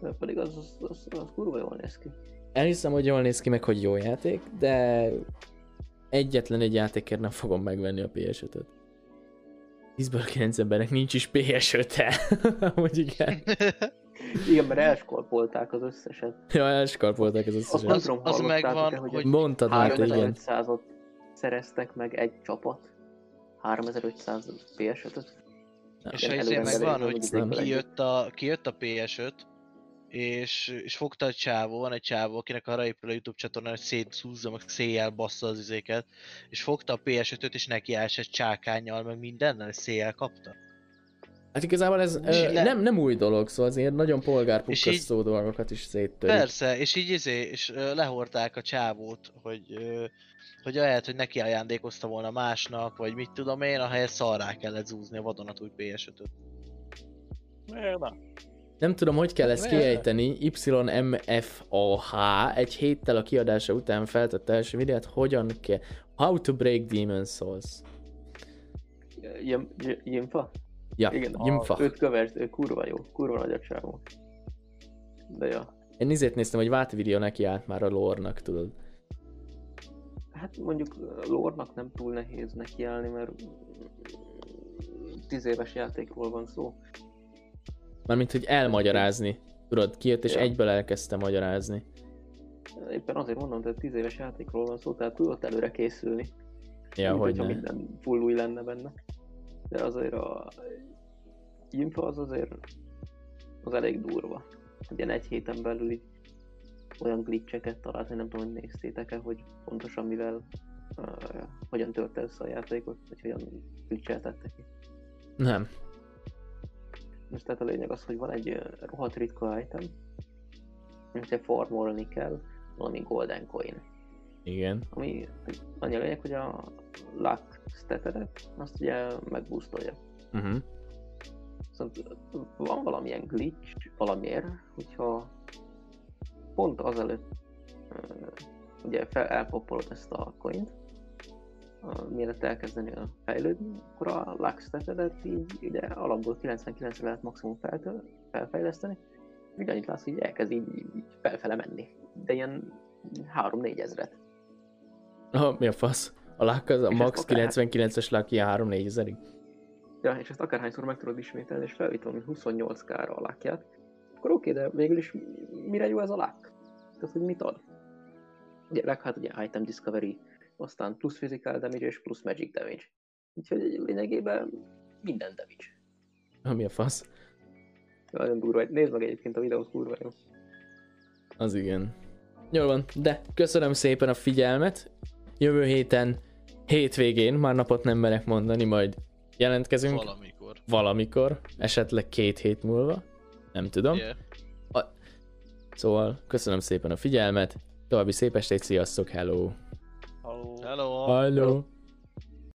De pedig az, az, az, az kurva jól néz ki. Elhiszem, hogy jól néz ki, meg hogy jó játék, de egyetlen egy játékért nem fogom megvenni a PS5-öt. 10-ből 9 embernek nincs is PS5-e. Hogy *laughs* igen. *laughs* Igen, mert elskorpolták az összeset. Ja, elskarpolták ez Azt összeset. nem Az- az hallottátok-e, megvan, hogy, hogy Mondtad már, igen. 3500-ot szereztek meg egy csapat. 3500 PS5-öt. És ezért megvan, van, hogy nem. kijött a, kijött a PS5, és, és fogta egy csávó, van egy csávó, akinek arra épül a Youtube csatornán, hogy szétszúzza, meg széjjel bassza az izéket, és fogta a PS5-öt, és neki esett csákányjal, meg mindennel, és széjjel kapta. Hát igazából ez ö, le- nem, nem új dolog, szóval azért nagyon polgárpukkasztó dolgokat is széttörik. Persze, és így izé, és ö, lehordták a csávót, hogy, ö, hogy ahelyett, hogy neki ajándékozta volna másnak, vagy mit tudom én, ahelyett szarrá kellett zúzni a vadonatúj PS5-öt. Miért nem? Nem tudom, hogy kell ezt Miért? kiejteni. YMFAH egy héttel a kiadása után feltette első videót, hogyan kell... How to break Demon Souls. Jimfa? Ja, Igen, Jimfa. Őt kövert, ő kurva jó, kurva nagy a csávó. De ja. Én izét néztem, hogy Váti videó neki állt már a lore-nak, tudod. Hát mondjuk lórnak nem túl nehéz nekiállni, mert 10 éves játékról van szó. Mármint, hogy elmagyarázni. Tudod, kijött és Ja. egyből elkezdte magyarázni. Éppen azért mondom, hogy 10 éves játékról van szó, tehát tudott előre készülni. Ja, mint hogy hogyha minden full új lenne benne. De azért a Infa az azért az elég durva. Ugye egy héten belül így olyan glitcheket talált, hogy nem tudom, hogy néztétek-e, hogy pontosan mivel uh, hogyan tört össze a játékot, vagy hogyan glitcheltette ki. Nem. Most tehát a lényeg az, hogy van egy rohadt ritka item, amit farmolni kell, valami golden coin. Igen. Ami annyi lényeg, hogy a luck statedet azt ugye megboostolja. Uh-huh. Viszont van valamilyen glitch valamiért, hogyha pont azelőtt ugye fel, elpoppolod ezt a coint, mielőtt elkezdeni a fejlődni, akkor a luck statedet így ugye alapból 99-re lehet maximum feltől, felfejleszteni, úgy annyit látsz, hogy elkezd így, így felfele menni. De ilyen 3-4 ezret. Oh, mi a fasz? A lák az a És max akár- 99-es lák ilyen 3-4 ezerig. Ja, és ezt akárhányszor meg tudod ismételni, és felvitt valami 28k-ra a lákját, akkor oké, de végül is mire jó ez a lák? Tehát, hogy mit ad? Ugye, lák, hát ugye item discovery, aztán plusz physical damage és plusz magic damage. Úgyhogy lényegében minden damage. Oh, mi a fasz? Nagyon durva. Nézd meg egyébként a videót, kurva jó. Az igen. Jól van, de köszönöm szépen a figyelmet. Jövő héten, hétvégén, már napot nem merek mondani, majd jelentkezünk Valamikor. valamikor, esetleg két hét múlva. Nem tudom. Yeah. Szóval köszönöm szépen a figyelmet, további szép estét, sziasztok, hello! Halló. Hello! Hello!